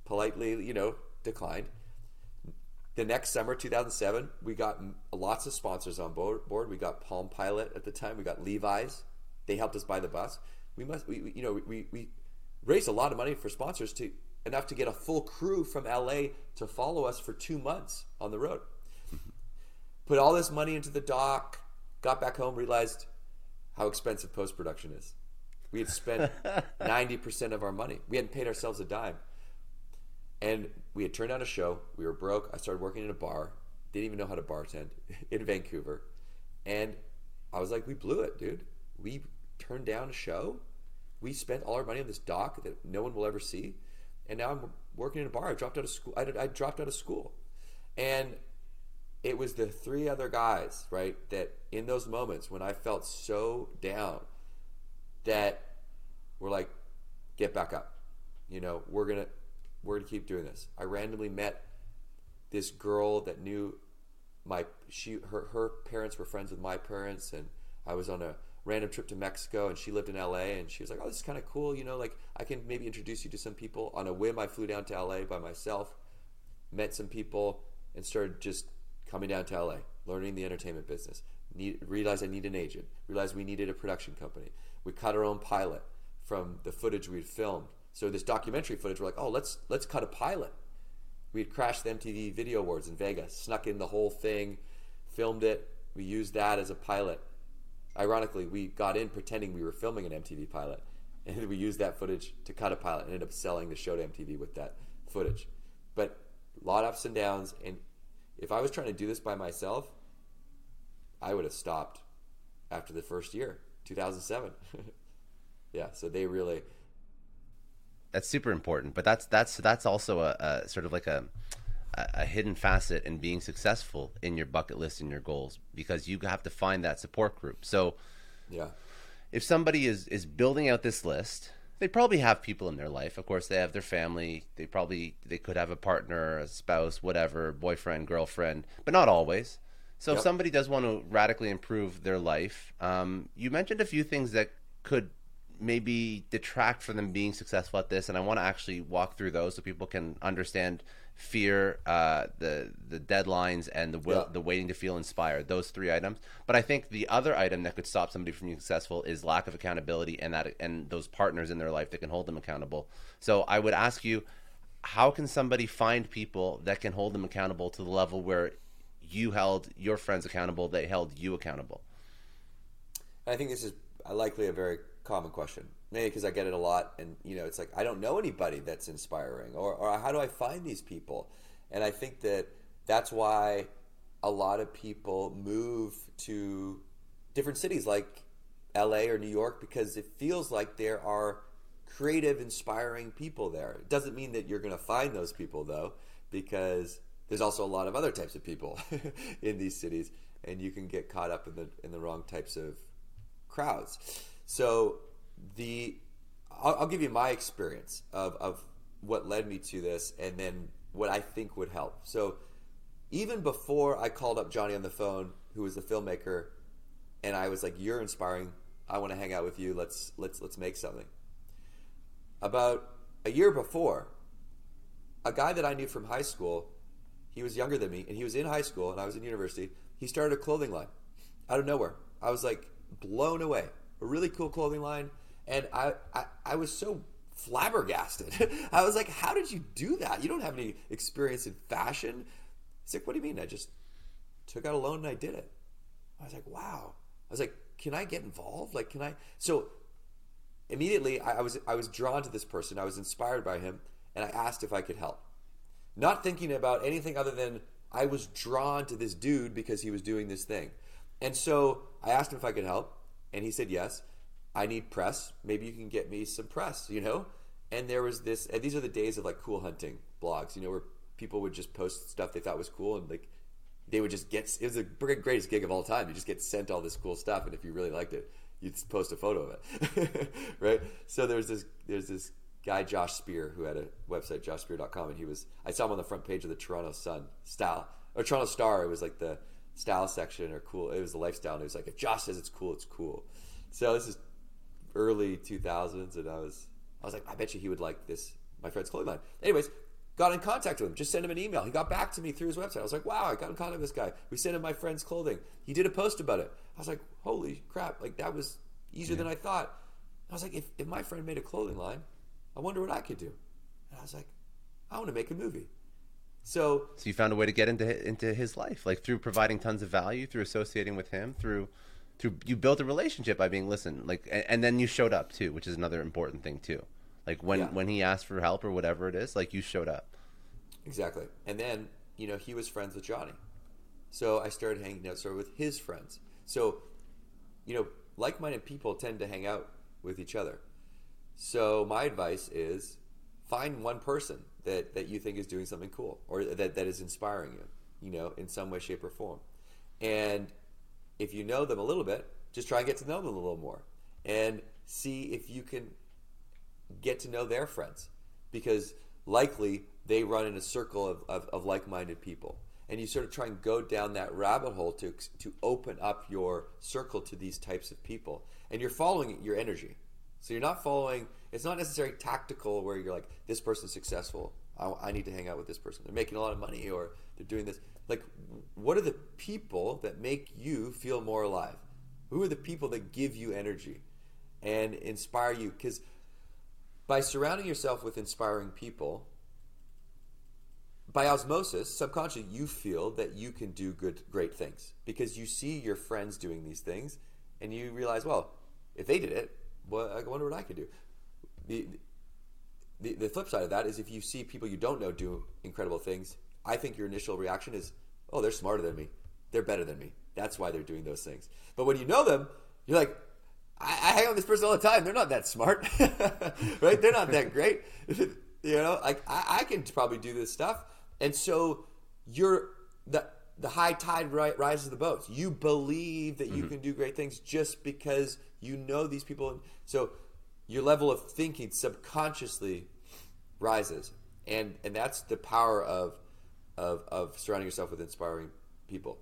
politely, you know, declined. The next summer, 2007, we got lots of sponsors on board. We got Palm Pilot at the time. We got Levi's. They helped us buy the bus. We must, we, you know, we, we raised a lot of money for sponsors to enough to get a full crew from LA to follow us for two months on the road. Mm-hmm. Put all this money into the doc. Got back home, realized how expensive post production is. We had spent 90% of our money. We hadn't paid ourselves a dime. And we had turned down a show. We were broke. I started working in a bar. Didn't even know how to bartend in Vancouver. And I was like, we blew it, dude. We turned down a show. We spent all our money on this doc that no one will ever see. And now I'm working in a bar. I dropped out of school. I, I dropped out of school. And it was the three other guys, right, that in those moments when I felt so down that were like, get back up. You know, we're gonna we're gonna keep doing this. I randomly met this girl that knew my she her her parents were friends with my parents, and I was on a random trip to Mexico, and she lived in LA, and she was like, "Oh, this is kind of cool, you know, like I can maybe introduce you to some people." On a whim, I flew down to LA by myself, met some people, and started just coming down to LA, learning the entertainment business. Need, realized I need an agent. Realized we needed a production company. We cut our own pilot from the footage we'd filmed. So this documentary footage, we're like, oh, let's let's cut a pilot. We had crashed the MTV Video Awards in Vegas, snuck in the whole thing, filmed it. We used that as a pilot. Ironically, we got in pretending we were filming an MTV pilot, and we used that footage to cut a pilot and ended up selling the show to MTV with that footage. But a lot of ups and downs, and if I was trying to do this by myself, I would have stopped after the first year, 2007. yeah, so they really that's super important, but that's that's that's also a, a sort of like a a hidden facet in being successful in your bucket list and your goals because you have to find that support group. So, yeah, if somebody is is building out this list, they probably have people in their life. Of course, they have their family. They probably they could have a partner, a spouse, whatever, boyfriend, girlfriend, but not always. So yep. if somebody does want to radically improve their life, um, you mentioned a few things that could maybe detract from them being successful at this, and I want to actually walk through those so people can understand fear, uh, the the deadlines, and the will, yeah. the waiting to feel inspired. Those three items. But I think the other item that could stop somebody from being successful is lack of accountability and that and those partners in their life that can hold them accountable. So I would ask you, how can somebody find people that can hold them accountable to the level where you held your friends accountable, they held you accountable? I think this is likely a very common question. Maybe because i get it a lot and you know it's like i don't know anybody that's inspiring or, or how do i find these people? And i think that that's why a lot of people move to different cities like la or new york because it feels like there are creative inspiring people there. It doesn't mean that you're going to find those people though because there's also a lot of other types of people in these cities and you can get caught up in the in the wrong types of crowds so the I'll, I'll give you my experience of, of what led me to this, and then what I think would help. So even before I called up Johnny on the phone, who was the filmmaker, and I was like, "You're inspiring. I want to hang out with you. Let's let's let's make something." About a year before, a guy that I knew from high school, he was younger than me, and he was in high school, and I was in university. He started a clothing line out of nowhere. I was like blown away a really cool clothing line, and I, I, I was so flabbergasted. I was like, "How did you do that? You don't have any experience in fashion." He's like, "What do you mean? I just took out a loan and I did it." I was like, "Wow." I was like, "Can I get involved? Like, can I?" So immediately, I, I was I was drawn to this person. I was inspired by him, and I asked if I could help, not thinking about anything other than I was drawn to this dude because he was doing this thing. And so I asked him if I could help. And he said, Yes, I need press. Maybe you can get me some press, you know? and there was this. And these are the days of like cool hunting blogs, you know, where people would just post stuff they thought was cool, and like they would just get. It was the greatest gig of all time. You just get sent all this cool stuff, and if you really liked it, you'd post a photo of it, right? So there's this. There's this guy Josh Spear who had a website joshspear.com and he was I saw him on the front page of the Toronto Sun style or Toronto Star it was like the style section or cool it was the lifestyle and it was like if Josh says it's cool it's cool. So this is early 2000s and I was I was like I bet you he would like this my friend's clothing line. Anyways got in contact with him just sent him an email. He got back to me through his website. I was like wow I got in contact with this guy. We sent him my friend's clothing. He did a post about it. I was like holy crap like that was easier yeah. than I thought. I was like if, if my friend made a clothing line I wonder what I could do. And I was like, I want to make a movie. So, so you found a way to get into into his life, like through providing tons of value, through associating with him, through through you built a relationship by being listened, like, and, and then you showed up too, which is another important thing too. Like when yeah. when he asked for help or whatever it is, like you showed up. Exactly, and then you know he was friends with Johnny, so I started hanging out sort of with his friends. So, you know, like-minded people tend to hang out with each other. So my advice is find one person that, that you think is doing something cool or that, that is inspiring you, you know, in some way, shape, or form. And if you know them a little bit, just try and get to know them a little more and see if you can get to know their friends because likely they run in a circle of, of, of like-minded people. And you sort of try and go down that rabbit hole to, to open up your circle to these types of people. And you're following your energy so you're not following. It's not necessarily tactical where you're like, this person's successful. I, I, need to hang out with this person. They're making a lot of money or they're doing this. Like, what are the people that make you feel more alive? Who are the people that give you energy and inspire you? Because by surrounding yourself with inspiring people, by osmosis, subconsciously, you feel that you can do good, great things because you see your friends doing these things, and you realize, well, if they did it, well, I wonder what I could do. The, the, the flip side of that is if you see people you don't know do incredible things, I think your initial reaction is, oh, they're smarter than me. They're better than me. That's why they're doing those things. But when you know them, you're like, I, I hang out with this person all the time. They're not that smart, right? They're not that great. you know, like I, I, can probably do this stuff. And so you're the the high tide rises the boats. You believe that you mm-hmm. can do great things just because you know these people. So your level of thinking subconsciously rises, and and that's the power of of of surrounding yourself with inspiring people.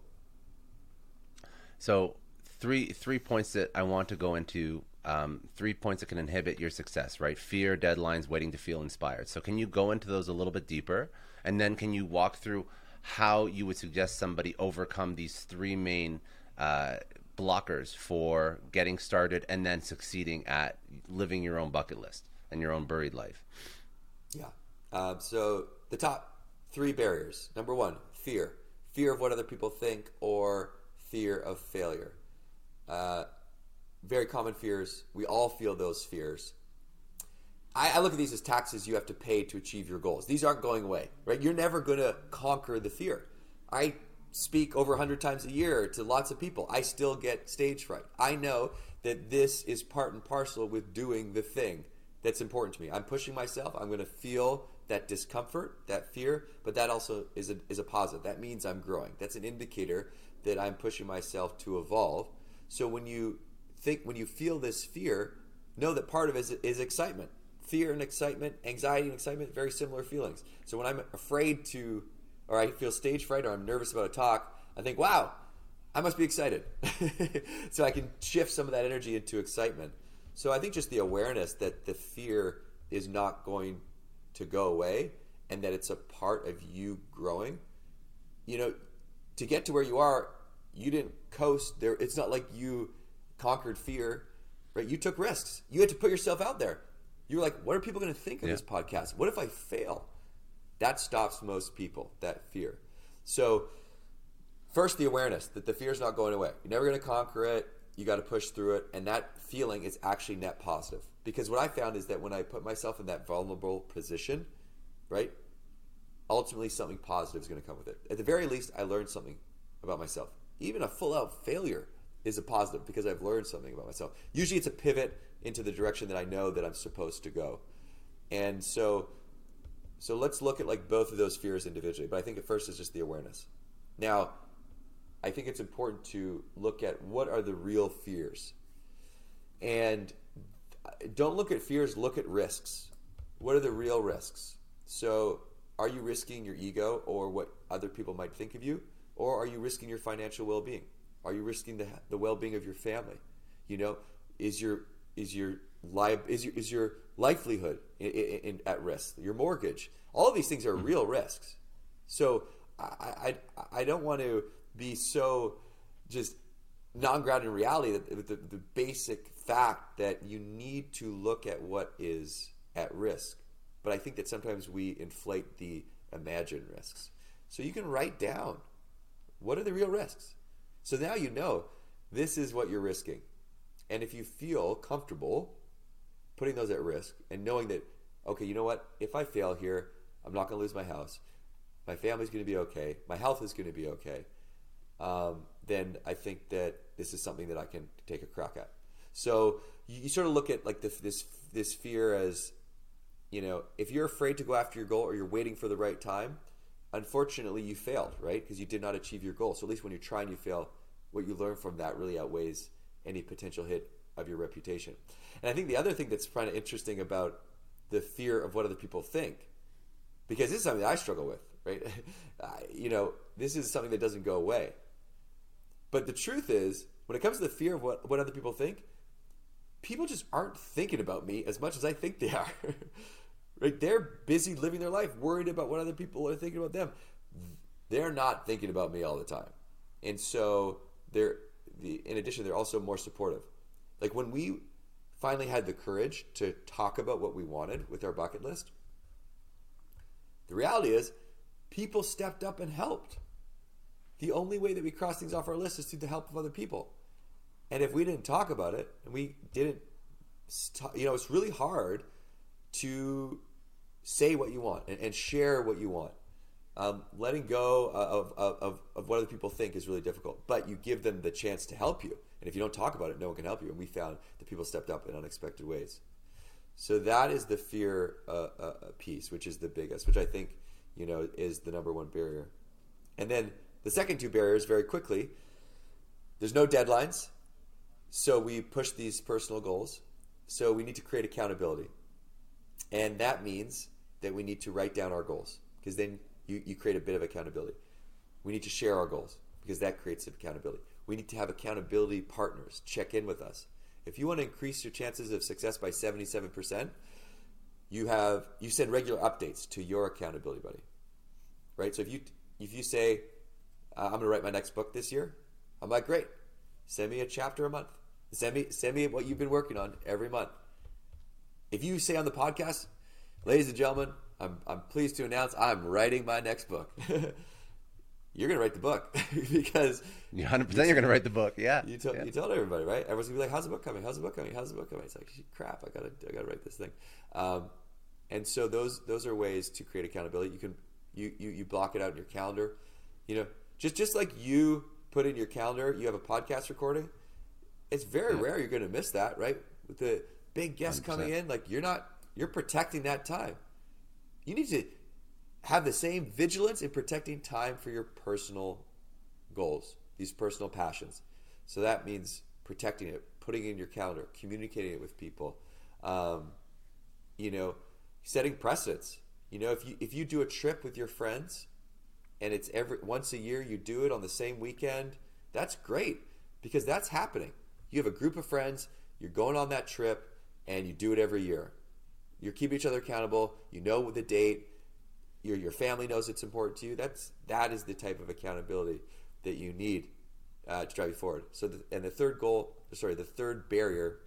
So three three points that I want to go into. Um, three points that can inhibit your success, right? Fear, deadlines, waiting to feel inspired. So, can you go into those a little bit deeper? And then, can you walk through how you would suggest somebody overcome these three main uh, blockers for getting started and then succeeding at living your own bucket list and your own buried life? Yeah. Um, so the top three barriers. Number one, fear. Fear of what other people think or fear of failure. Uh, very common fears. We all feel those fears. I, I, look at these as taxes you have to pay to achieve your goals. These aren't going away, right? You're never going to conquer the fear. I speak over 100 times a year to lots of people. I still get stage fright. I know that this is part and parcel with doing the thing that's important to me. I'm pushing myself. I'm going to feel that discomfort, that fear, but that also is a, is a positive. That means I'm growing. That's an indicator that I'm pushing myself to evolve. So when you think, when you feel this fear, know that part of it is, is excitement fear and excitement, anxiety and excitement, very similar feelings. So when I'm afraid to, or I feel stage fright, or I'm nervous about a talk, I think, wow, I must be excited. so I can shift some of that energy into excitement. So I think just the awareness that the fear is not going to go away and that it's a part of you growing. You know, to get to where you are, you didn't coast there. It's not like you conquered fear, right? You took risks. You had to put yourself out there. You're like, what are people going to think of yeah. this podcast? What if I fail? That stops most people, that fear. So, first, the awareness that the fear is not going away. You're never going to conquer it. You got to push through it. And that feeling is actually net positive. Because what I found is that when I put myself in that vulnerable position, right, ultimately something positive is going to come with it. At the very least, I learned something about myself. Even a full out failure is a positive because I've learned something about myself. Usually it's a pivot into the direction that I know that I'm supposed to go. And so, so let's look at like both of those fears individually. But I think at first it's just the awareness. Now, I think it's important to look at what are the real fears. And don't look at fears, look at risks. What are the real risks? So, are you risking your ego or what other people might think of you? Or are you risking your financial well being? Are you risking the, the well being of your family? You know, is your is your li- is your is your livelihood in, in, in, at risk? Your mortgage? All of these things are mm-hmm. real risks. So I, I, I don't want to be so just non-grounded in reality that the, the basic fact that you need to look at what is at risk. But I think that sometimes we inflate the imagined risks. So you can write down what are the real risks. So now you know this is what you're risking. And if you feel comfortable putting those at risk and knowing that, okay, you know what? If I fail here, I'm not going to lose my house. My family's going to be okay. My health is going to be okay. Um, then I think that this is something that I can take a crack at. So you, you sort of look at like the, this this fear as, you know, if you're afraid to go after your goal or you're waiting for the right time, unfortunately you failed, right? Because you did not achieve your goal. So at least when you're trying, you fail. What you learn from that really outweighs any potential hit of your reputation. And I think the other thing that's kind of interesting about the fear of what other people think, because this is something I struggle with, right? you know, this is something that doesn't go away. But the truth is, when it comes to the fear of what, what other people think, people just aren't thinking about me as much as I think they are. right? They're busy living their life, worried about what other people are thinking about them. They're not thinking about me all the time. And so they're the, in addition, they're also more supportive. Like when we finally had the courage to talk about what we wanted with our bucket list, the reality is people stepped up and helped. The only way that we cross things off our list is through the help of other people. And if we didn't talk about it and we didn't, you know, it's really hard to say what you want and, and share what you want. Um, letting go of, of, of, what other people think is really difficult, but you give them the chance to help you. And if you don't talk about it, no one can help you. And we found that people stepped up in unexpected ways. So that is the fear uh, uh, piece, which is the biggest, which I think you know is the number one barrier. And then the second two barriers, very quickly, there's no deadlines, so we push these personal goals. So we need to create accountability, and that means that we need to write down our goals because then you, you create a bit of accountability. We need to share our goals because that creates accountability. We need to have accountability partners check in with us. If you want to increase your chances of success by 77%, you have you send regular updates to your accountability buddy. Right? So if you if you say uh, I'm going to write my next book this year, I'm like, "Great. Send me a chapter a month. Send me send me what you've been working on every month." If you say on the podcast, "Ladies and gentlemen, I'm, I'm pleased to announce I'm writing my next book. you're going to write the book because you're 100 percent you're going to write the book. Yeah, you, told yeah. you told everybody, right? Everyone's gonna be like, "How's the book coming? How's the book coming? How's the book coming?" It's like, crap, I gotta I gotta write this thing. Um, and so those those are ways to create accountability. You can you, you you block it out in your calendar. You know, just just like you put in your calendar, you have a podcast recording. It's very yeah. rare you're going to miss that, right? With the big guests 100%. coming in, like you're not you're protecting that time you need to have the same vigilance in protecting time for your personal goals, these personal passions. So that means protecting it, putting it in your calendar, communicating it with people. Um, you know, setting precedents. You know, if you if you do a trip with your friends, and it's every once a year, you do it on the same weekend. That's great because that's happening. You have a group of friends. You're going on that trip, and you do it every year. You're keeping each other accountable. You know the date. Your your family knows it's important to you. That's that is the type of accountability that you need uh, to drive you forward. So, the, and the third goal, sorry, the third barrier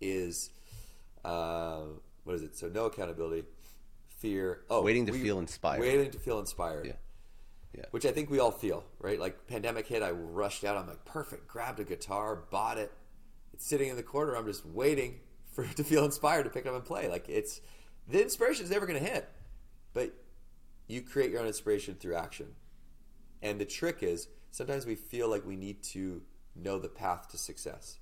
is uh, what is it? So, no accountability, fear. Oh, waiting to we, feel inspired. Waiting to feel inspired. Yeah. Yeah. Which I think we all feel, right? Like pandemic hit, I rushed out. I'm like, perfect. Grabbed a guitar, bought it. It's sitting in the corner. I'm just waiting for to feel inspired to pick it up and play. Like it's the inspiration is never going to hit, but you create your own inspiration through action. And the trick is sometimes we feel like we need to know the path to success.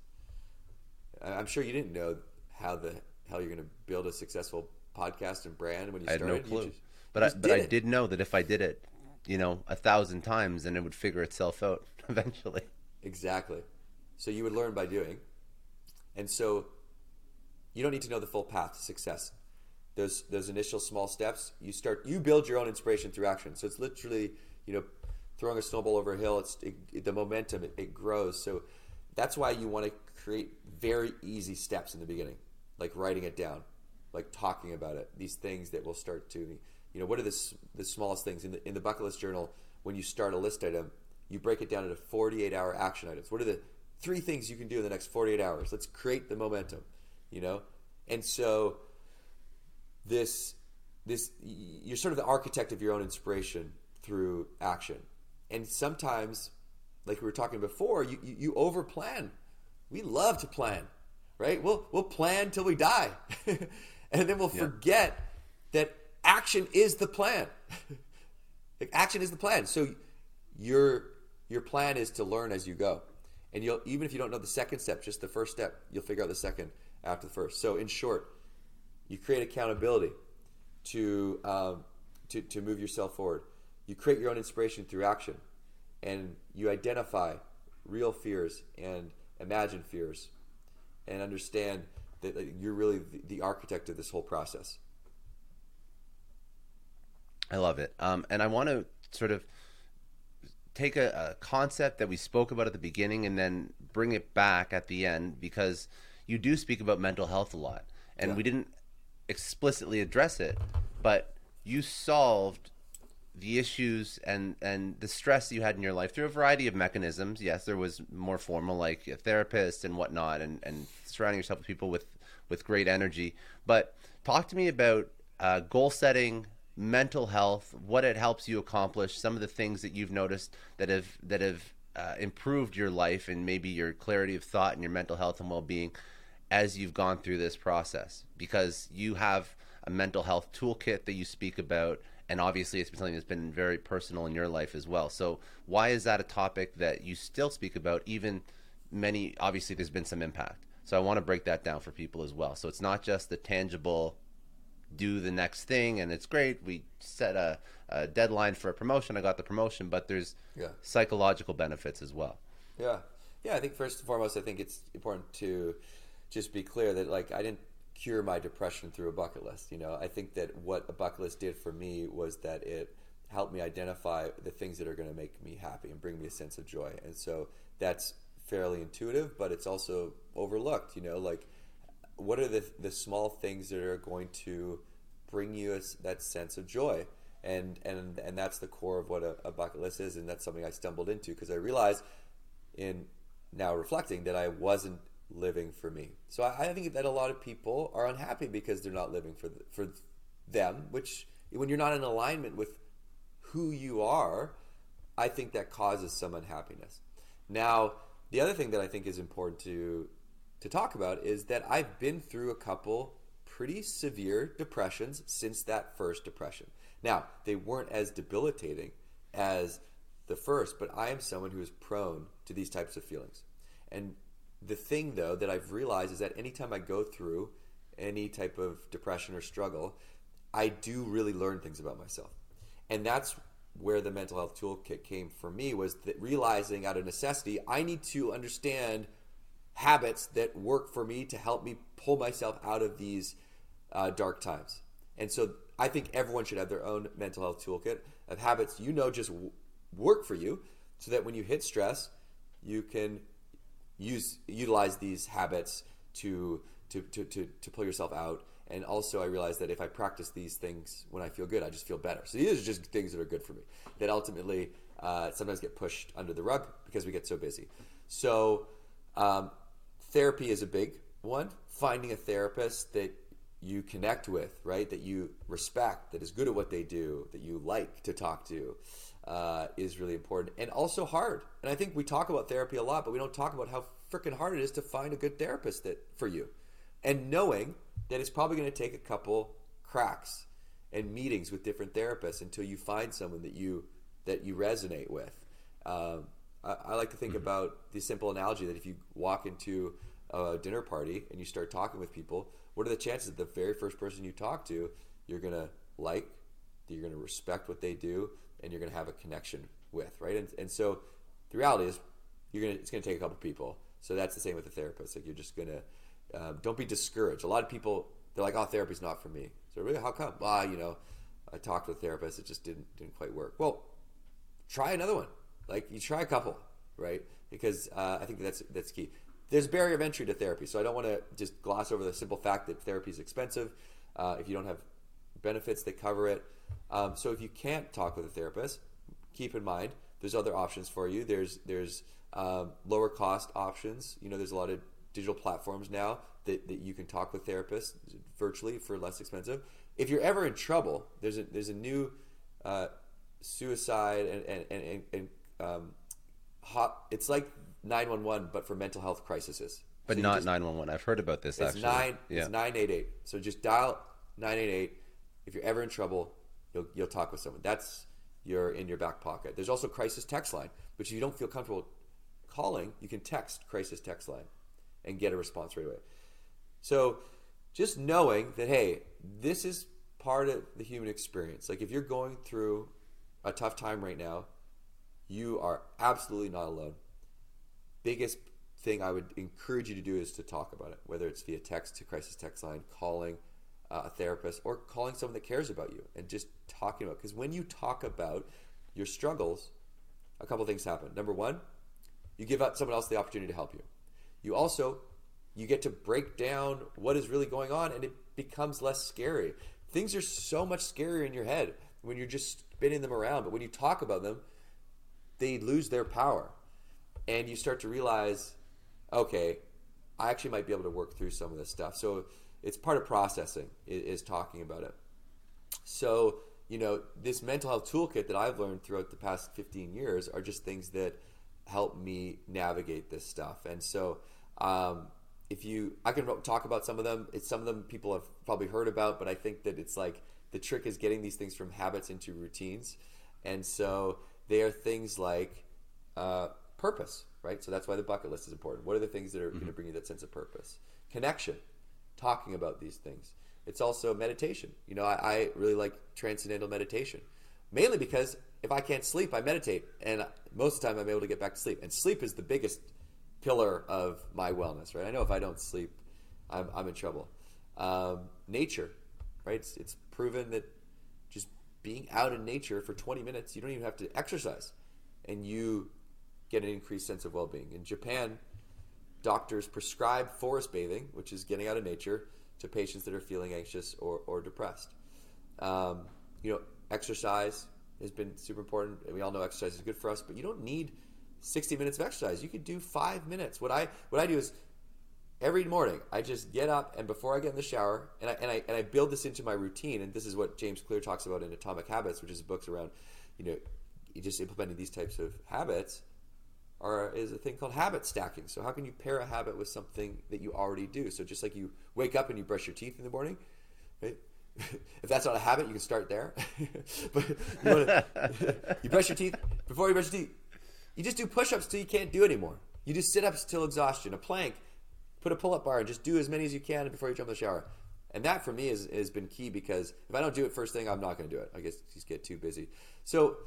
I'm sure you didn't know how the hell you're going to build a successful podcast and brand when you I had started? no clue, just- but I, but did I did know that if I did it, you know, a thousand times, then it would figure itself out eventually. Exactly. So you would learn by doing. And so you don't need to know the full path to success. Those those initial small steps, you start you build your own inspiration through action. So it's literally, you know, throwing a snowball over a hill, it's it, it- the momentum it, it grows. So that's why you want to create very easy steps in the beginning, like writing it down, like talking about it. These things that will start to, you know, what are the the smallest things in the in the bucket list journal? When you start a list item, you break it down into 48 hour action items. What are the three things you can do in the next 48 hours? Let's create the momentum, you know? And so this this you're sort of the architect of your own inspiration through action. And sometimes like we were talking before, you you, you over plan. We love to plan, right? We'll we'll plan till we die. and then we'll forget that action is the plan. Like, action is the plan. So your your plan is to learn as you go, and you'll even if you don't know the second step, just the first step, you'll figure out the second after the first. So in short, you create accountability to um, to to move yourself forward. You create your own inspiration through action, and you identify real fears and imagine fears, and understand that you're really the, the architect of this whole process. I love it. Um, and I want to sort of take a, a concept that we spoke about at the beginning and then bring it back at the end because you do speak about mental health a lot. And Yeah. we didn't explicitly address it, but you solved the issues and, and the stress you had in your life through a variety of mechanisms. Yes, there was more formal, like a therapist and whatnot, and, and surrounding yourself with people with, with great energy. But talk to me about uh, goal setting, mental health, what it helps you accomplish, some of the things that you've noticed that have that have uh, improved your life and maybe your clarity of thought and your mental health and well being as you've gone through this process. Because you have a mental health toolkit that you speak about, and obviously it's been something that's been very personal in your life as well. So why is that a topic that you still speak about, even many? Obviously, there's been some impact. So I want to break that down for people as well. So it's not just the tangible do the next thing and it's great we set a, a deadline for a promotion i got the promotion but there's Yeah. psychological benefits as well Yeah, yeah. I think first and foremost, I think it's important to just be clear that like I didn't cure my depression through a bucket list. You know, I think that what a bucket list did for me was that it helped me identify the things that are going to make me happy and bring me a sense of joy. And so that's fairly intuitive, but it's also overlooked. You know, like what are the the small things that are going to bring you a that sense of joy? And and and that's the core of what a, a bucket list is, and that's something I stumbled into because I realized in now reflecting that I wasn't living for me. So I, I think that a lot of people are unhappy because they're not living for the, for them. Which when you're not in alignment with who you are, I think that causes some unhappiness. Now, the other thing that I think is important to to talk about is that I've been through a couple pretty severe depressions since that first depression. Now, they weren't as debilitating as the first, but I am someone who is prone to these types of feelings. And the thing, though, that I've realized is that anytime I go through any type of depression or struggle, I do really learn things about myself. And that's where the mental health toolkit came for me was that realizing out of necessity, I need to understand habits that work for me to help me pull myself out of these uh, dark times. And so I think everyone should have their own mental health toolkit of habits you know just w- work for you so that when you hit stress, you can use utilize these habits to to, to, to, to pull yourself out. And also I realized that if I practice these things when I feel good, I just feel better. So these are just things that are good for me that ultimately uh, sometimes get pushed under the rug because we get so busy. So um, therapy is a big one. Finding a therapist that you connect with, right? That you respect, that is good at what they do, that you like to talk to, uh, is really important. And also hard. And I think we talk about therapy a lot, but we don't talk about how freaking hard it is to find a good therapist that for you. And knowing that it's probably going to take a couple cracks and meetings with different therapists until you find someone that you that you resonate with. Um, I, I like to think about the simple analogy that if you walk into a dinner party and you start talking with people, what are the chances that the very first person you talk to, you're going to like, that you're going to respect what they do, and you're going to have a connection with, right? And, and so the reality is, you're gonna it's going to take a couple people. So that's the same with the therapist. Like you're just going to um, don't be discouraged. A lot of people they're like, "Oh, therapy's not for me." So really, how come? Ah, you know, I talked with a therapist, it just didn't didn't quite work. Well, try another one. Like you try a couple, right? Because uh, I think that's that's key. There's barrier of entry to therapy, so I don't want to just gloss over the simple fact that therapy is expensive. Uh, if you don't have benefits that cover it, um, so if you can't talk with a therapist, keep in mind there's other options for you. There's there's um, lower cost options. You know, there's a lot of digital platforms now that, that you can talk with therapists virtually for less expensive. If you're ever in trouble, there's a there's a new uh, suicide and and and, and um, hot. It's like 911, but for mental health crises. But so not 911. I've heard about this. It's actually. nine. Yeah. It's 988. So just dial 988. If you're ever in trouble, you'll you'll talk with someone. That's you're in your back pocket. There's also crisis text line, which if you don't feel comfortable calling, you can text crisis text line and get a response right away. So just knowing that hey, this is part of the human experience. Like if you're going through a tough time right now, you are absolutely not alone. Biggest thing I would encourage you to do is to talk about it, whether it's via text to crisis text line, calling Uh, a therapist, or calling someone that cares about you and just talking about. Because when you talk about your struggles, a couple things happen. Number one, you give out someone else the opportunity to help you. You also you get to break down what is really going on, and it becomes less scary. Things are so much scarier in your head when you're just spinning them around, but when you talk about them, they lose their power, and you start to realize, okay, I actually might be able to work through some of this stuff. So it's part of processing is, is talking about it. So you know, this mental health toolkit that I've learned throughout the past 15 years are just things that help me navigate this stuff. And so, um, if you, I can talk about some of them. It's some of them people have probably heard about, but I think that it's like the trick is getting these things from habits into routines. And so they are things like uh, purpose, right? So that's why the bucket list is important. What are the things that are mm-hmm. going to bring you that sense of purpose? Connection, talking about these things. It's also meditation. You know, I, I really like transcendental meditation, mainly because if I can't sleep, I meditate, and most of the time I'm able to get back to sleep. And sleep is the biggest pillar of my wellness, right? I know if I don't sleep, I'm, I'm in trouble. Um, nature, right? It's, it's proven that just being out in nature for 20 minutes, you don't even have to exercise, and you get an increased sense of well-being. In Japan, doctors prescribe forest bathing, which is getting out of nature, to patients that are feeling anxious or, or depressed. Um, you know, exercise has been super important. We all know exercise is good for us, but you don't need 60 minutes of exercise. You could do five minutes. What I what I do is every morning I just get up and before I get in the shower and I, and I and I build this into my routine. And this is what James Clear talks about in Atomic Habits, which is books around, you know, just implementing these types of habits are is a thing called habit stacking. So how can you pair a habit with something that you already do? So just like you wake up and you brush your teeth in the morning, right? if that's not a habit, you can start there. but you, wanna, you brush your teeth before you brush your teeth. You just do push-ups till you can't do anymore. You do sit-ups till exhaustion. A plank, put a pull-up bar, and just do as many as you can before you jump in the shower. And that for me is, has been key because if I don't do it first thing, I'm not going to do it. I guess just get too busy. So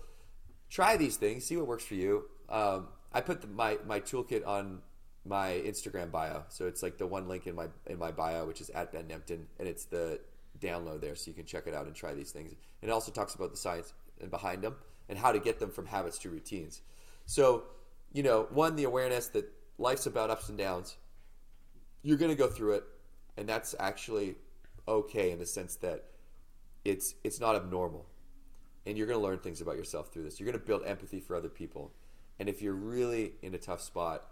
try these things, see what works for you. Um, I put the, my my toolkit on my Instagram bio, so it's like the one link in my in my bio, which is at Ben Nemtin, and it's the download there, so you can check it out and try these things. And it also talks about the science and behind them and how to get them from habits to routines. So, you know, one the awareness that life's about ups and downs. You're going to go through it, and that's actually okay in the sense that it's it's not abnormal, and you're going to learn things about yourself through this. You're going to build empathy for other people and if you're really in a tough spot,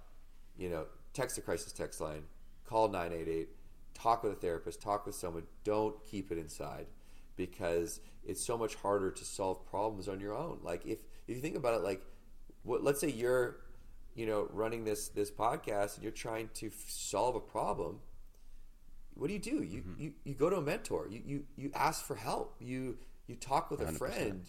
you know, text the crisis text line, call 988, talk with a therapist, talk with someone. Don't keep it inside because it's so much harder to solve problems on your own. Like if if you think about it, like what, let's say you're you know running this this podcast and you're trying to f- solve a problem. What do you do? You, mm-hmm. you you go to a mentor. You, you you ask for help. You you talk with 100%. a friend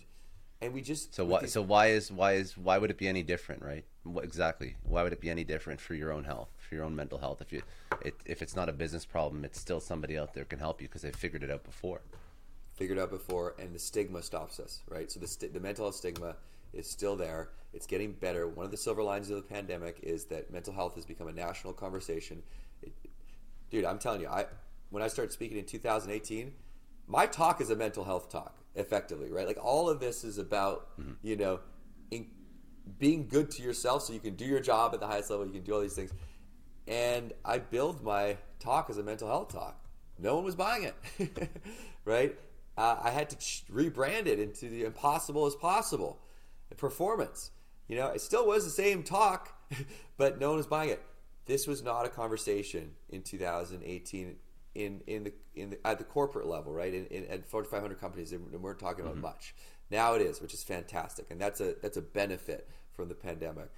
and we just So why these- so why is why is why would it be any different, right? What, exactly. Why would it be any different for your own health, for your own mental health? If you it, if it's not a business problem, it's still somebody out there can help you because they figured it out before. figured out before, and the stigma stops us, right? So the, st- the mental health stigma is still there. It's getting better. One of the silver lines of the pandemic is that mental health has become a national conversation. It, dude, I'm telling you, I when I started speaking in 2018, my talk is a mental health talk, effectively, right? Like all of this is about, you know, in, being good to yourself so you can do your job at the highest level. You can do all these things, and I build my talk as a mental health talk. No one was buying it, right? Uh, I had to ch- rebrand it into the impossible as possible performance. You know, it still was the same talk, but no one was buying it. This was not a conversation in 2018 in in the in the, at the corporate level, right? In, in at 4,500 companies, and we're talking about much. Now it is, which is fantastic, and that's a that's a benefit from the pandemic.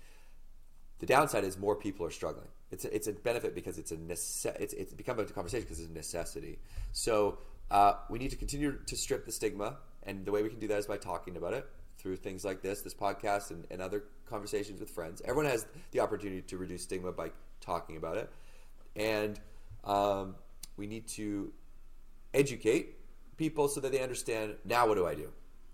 The downside is more people are struggling. It's a, it's a benefit because it's a nece- it's it's become a conversation because it's a necessity. So uh, we need to continue to strip the stigma, and the way we can do that is by talking about it through things like this, this podcast, and, and other conversations with friends. Everyone has the opportunity to reduce stigma by talking about it, and um, we need to educate people so that they understand now what do I do,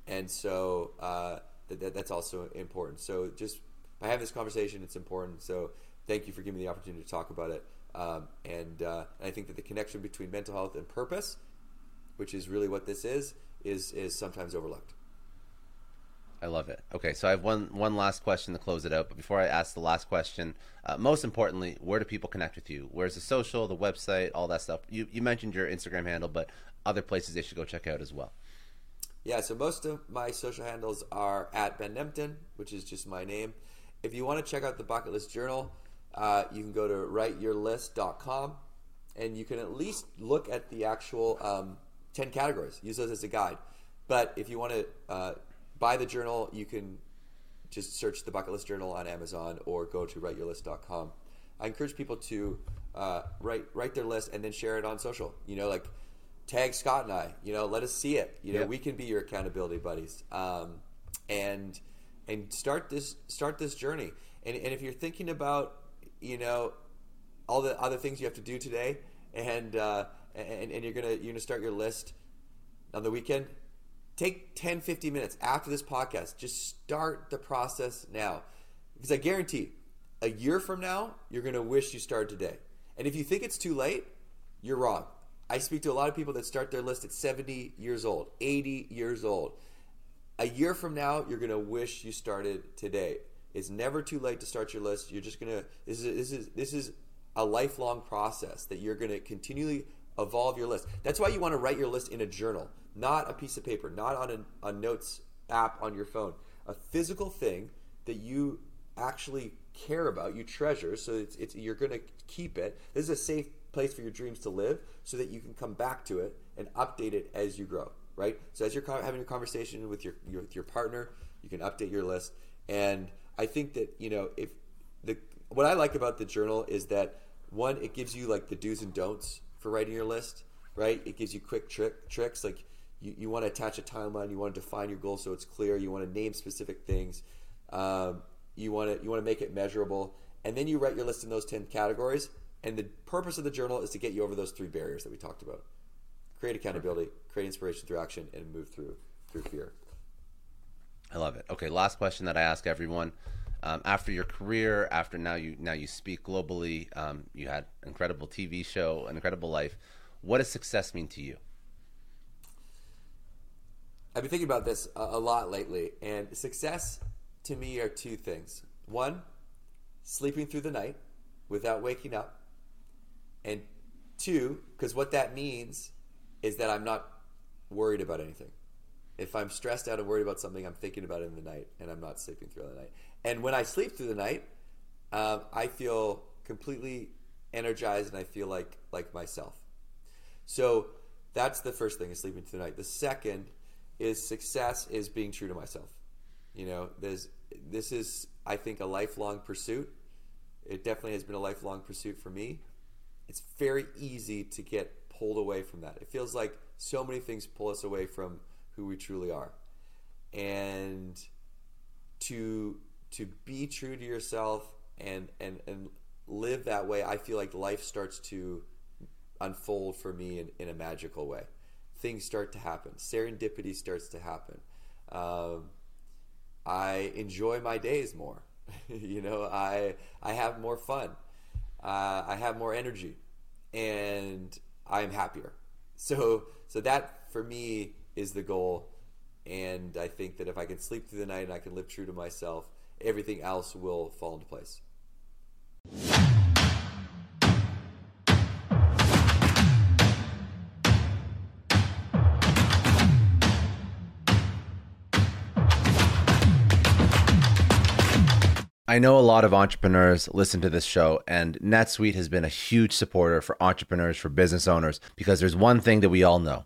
and so uh, that, that, that's also important. So just by having this conversation, it's important. So thank you for giving me the opportunity to talk about it, um, and, uh, I think that the connection between mental health and purpose, which is really what this is, is is sometimes overlooked. I love it. Okay, so I have one one last question to close it out. But before I ask the last question, uh, most importantly, where do people connect with you? Where's the social, the website, all that stuff? You you mentioned your Instagram handle, but other places they should go check out as well. Yeah, so most of my social handles are at Ben Nemtin, which is just my name. If you want to check out the Bucket List Journal, uh, you can go to writeyourlist.com and you can at least look at the actual um, 10 categories. Use those as a guide. But if you want to uh, buy the journal, you can just search the Bucket List Journal on Amazon or go to writeyourlist.com. I encourage people to uh, write write their list and then share it on social. You know, like tag Scott and I. You know, let us see it. You know, Yep. we can be your accountability buddies. Um, and and start this start this journey. And and if you're thinking about you know all the other things you have to do today, and uh, and, and you're gonna you're gonna start your list on the weekend, take 10, 15 minutes after this podcast. Just start the process now, because I guarantee a year from now you're gonna wish you started today. And if you think it's too late, you're wrong. I speak to a lot of people that start their list at 70 years old, 80 years old. A year from now, you're gonna wish you started today. It's never too late to start your list. You're just gonna this is this is this is a lifelong process that you're gonna continually evolve your list. That's why you want to write your list in a journal, not a piece of paper, not on a, a notes app on your phone. A physical thing that you actually care about, you treasure, so it's, it's you're gonna keep it. This is a safe place for your dreams to live, so that you can come back to it and update it as you grow. Right. So as you're having a conversation with your, your with your partner, you can update your list. And I think that you know if the what I like about the journal is that one, it gives you like the do's and don'ts for writing your list. Right. It gives you quick trick tricks like. You, you want to attach a timeline. You want to define your goal so it's clear. You want to name specific things. Um, you want to you want to make it measurable, and then you write your list in those ten categories. And the purpose of the journal is to get you over those three barriers that we talked about: create accountability, create inspiration through action, and move through through fear. I love it. Okay, last question that I ask everyone. Um, after your career, after now you now you speak globally, um, you had an incredible TV show, an incredible life. What does success mean to you? I've been thinking about this a, a lot lately, and success to me are two things. One, sleeping through the night without waking up, and two, because what that means is that I'm not worried about anything. If I'm stressed out and worried about something, I'm thinking about it in the night, and I'm not sleeping through the night. And when I sleep through the night, um, I feel completely energized, and I feel like like myself. So that's the first thing is sleeping through the night. The second is success is being true to myself. You know, there's this is I think a lifelong pursuit. It definitely has been a lifelong pursuit for me. It's very easy to get pulled away from that. It feels like so many things pull us away from who we truly are. and to to be true to yourself and and and live that way, I feel like life starts to unfold for me in, in a magical way. Things start to happen. Serendipity starts to happen. Um, I enjoy my days more. you know, I I have more fun. Uh, I have more energy, and I'm happier. So so that for me is the goal. And I think that if I can sleep through the night and I can live true to myself, everything else will fall into place. I know a lot of entrepreneurs listen to this show, and NetSuite has been a huge supporter for entrepreneurs, for business owners, because there's one thing that we all know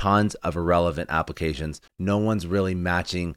tons of irrelevant applications. No one's really matching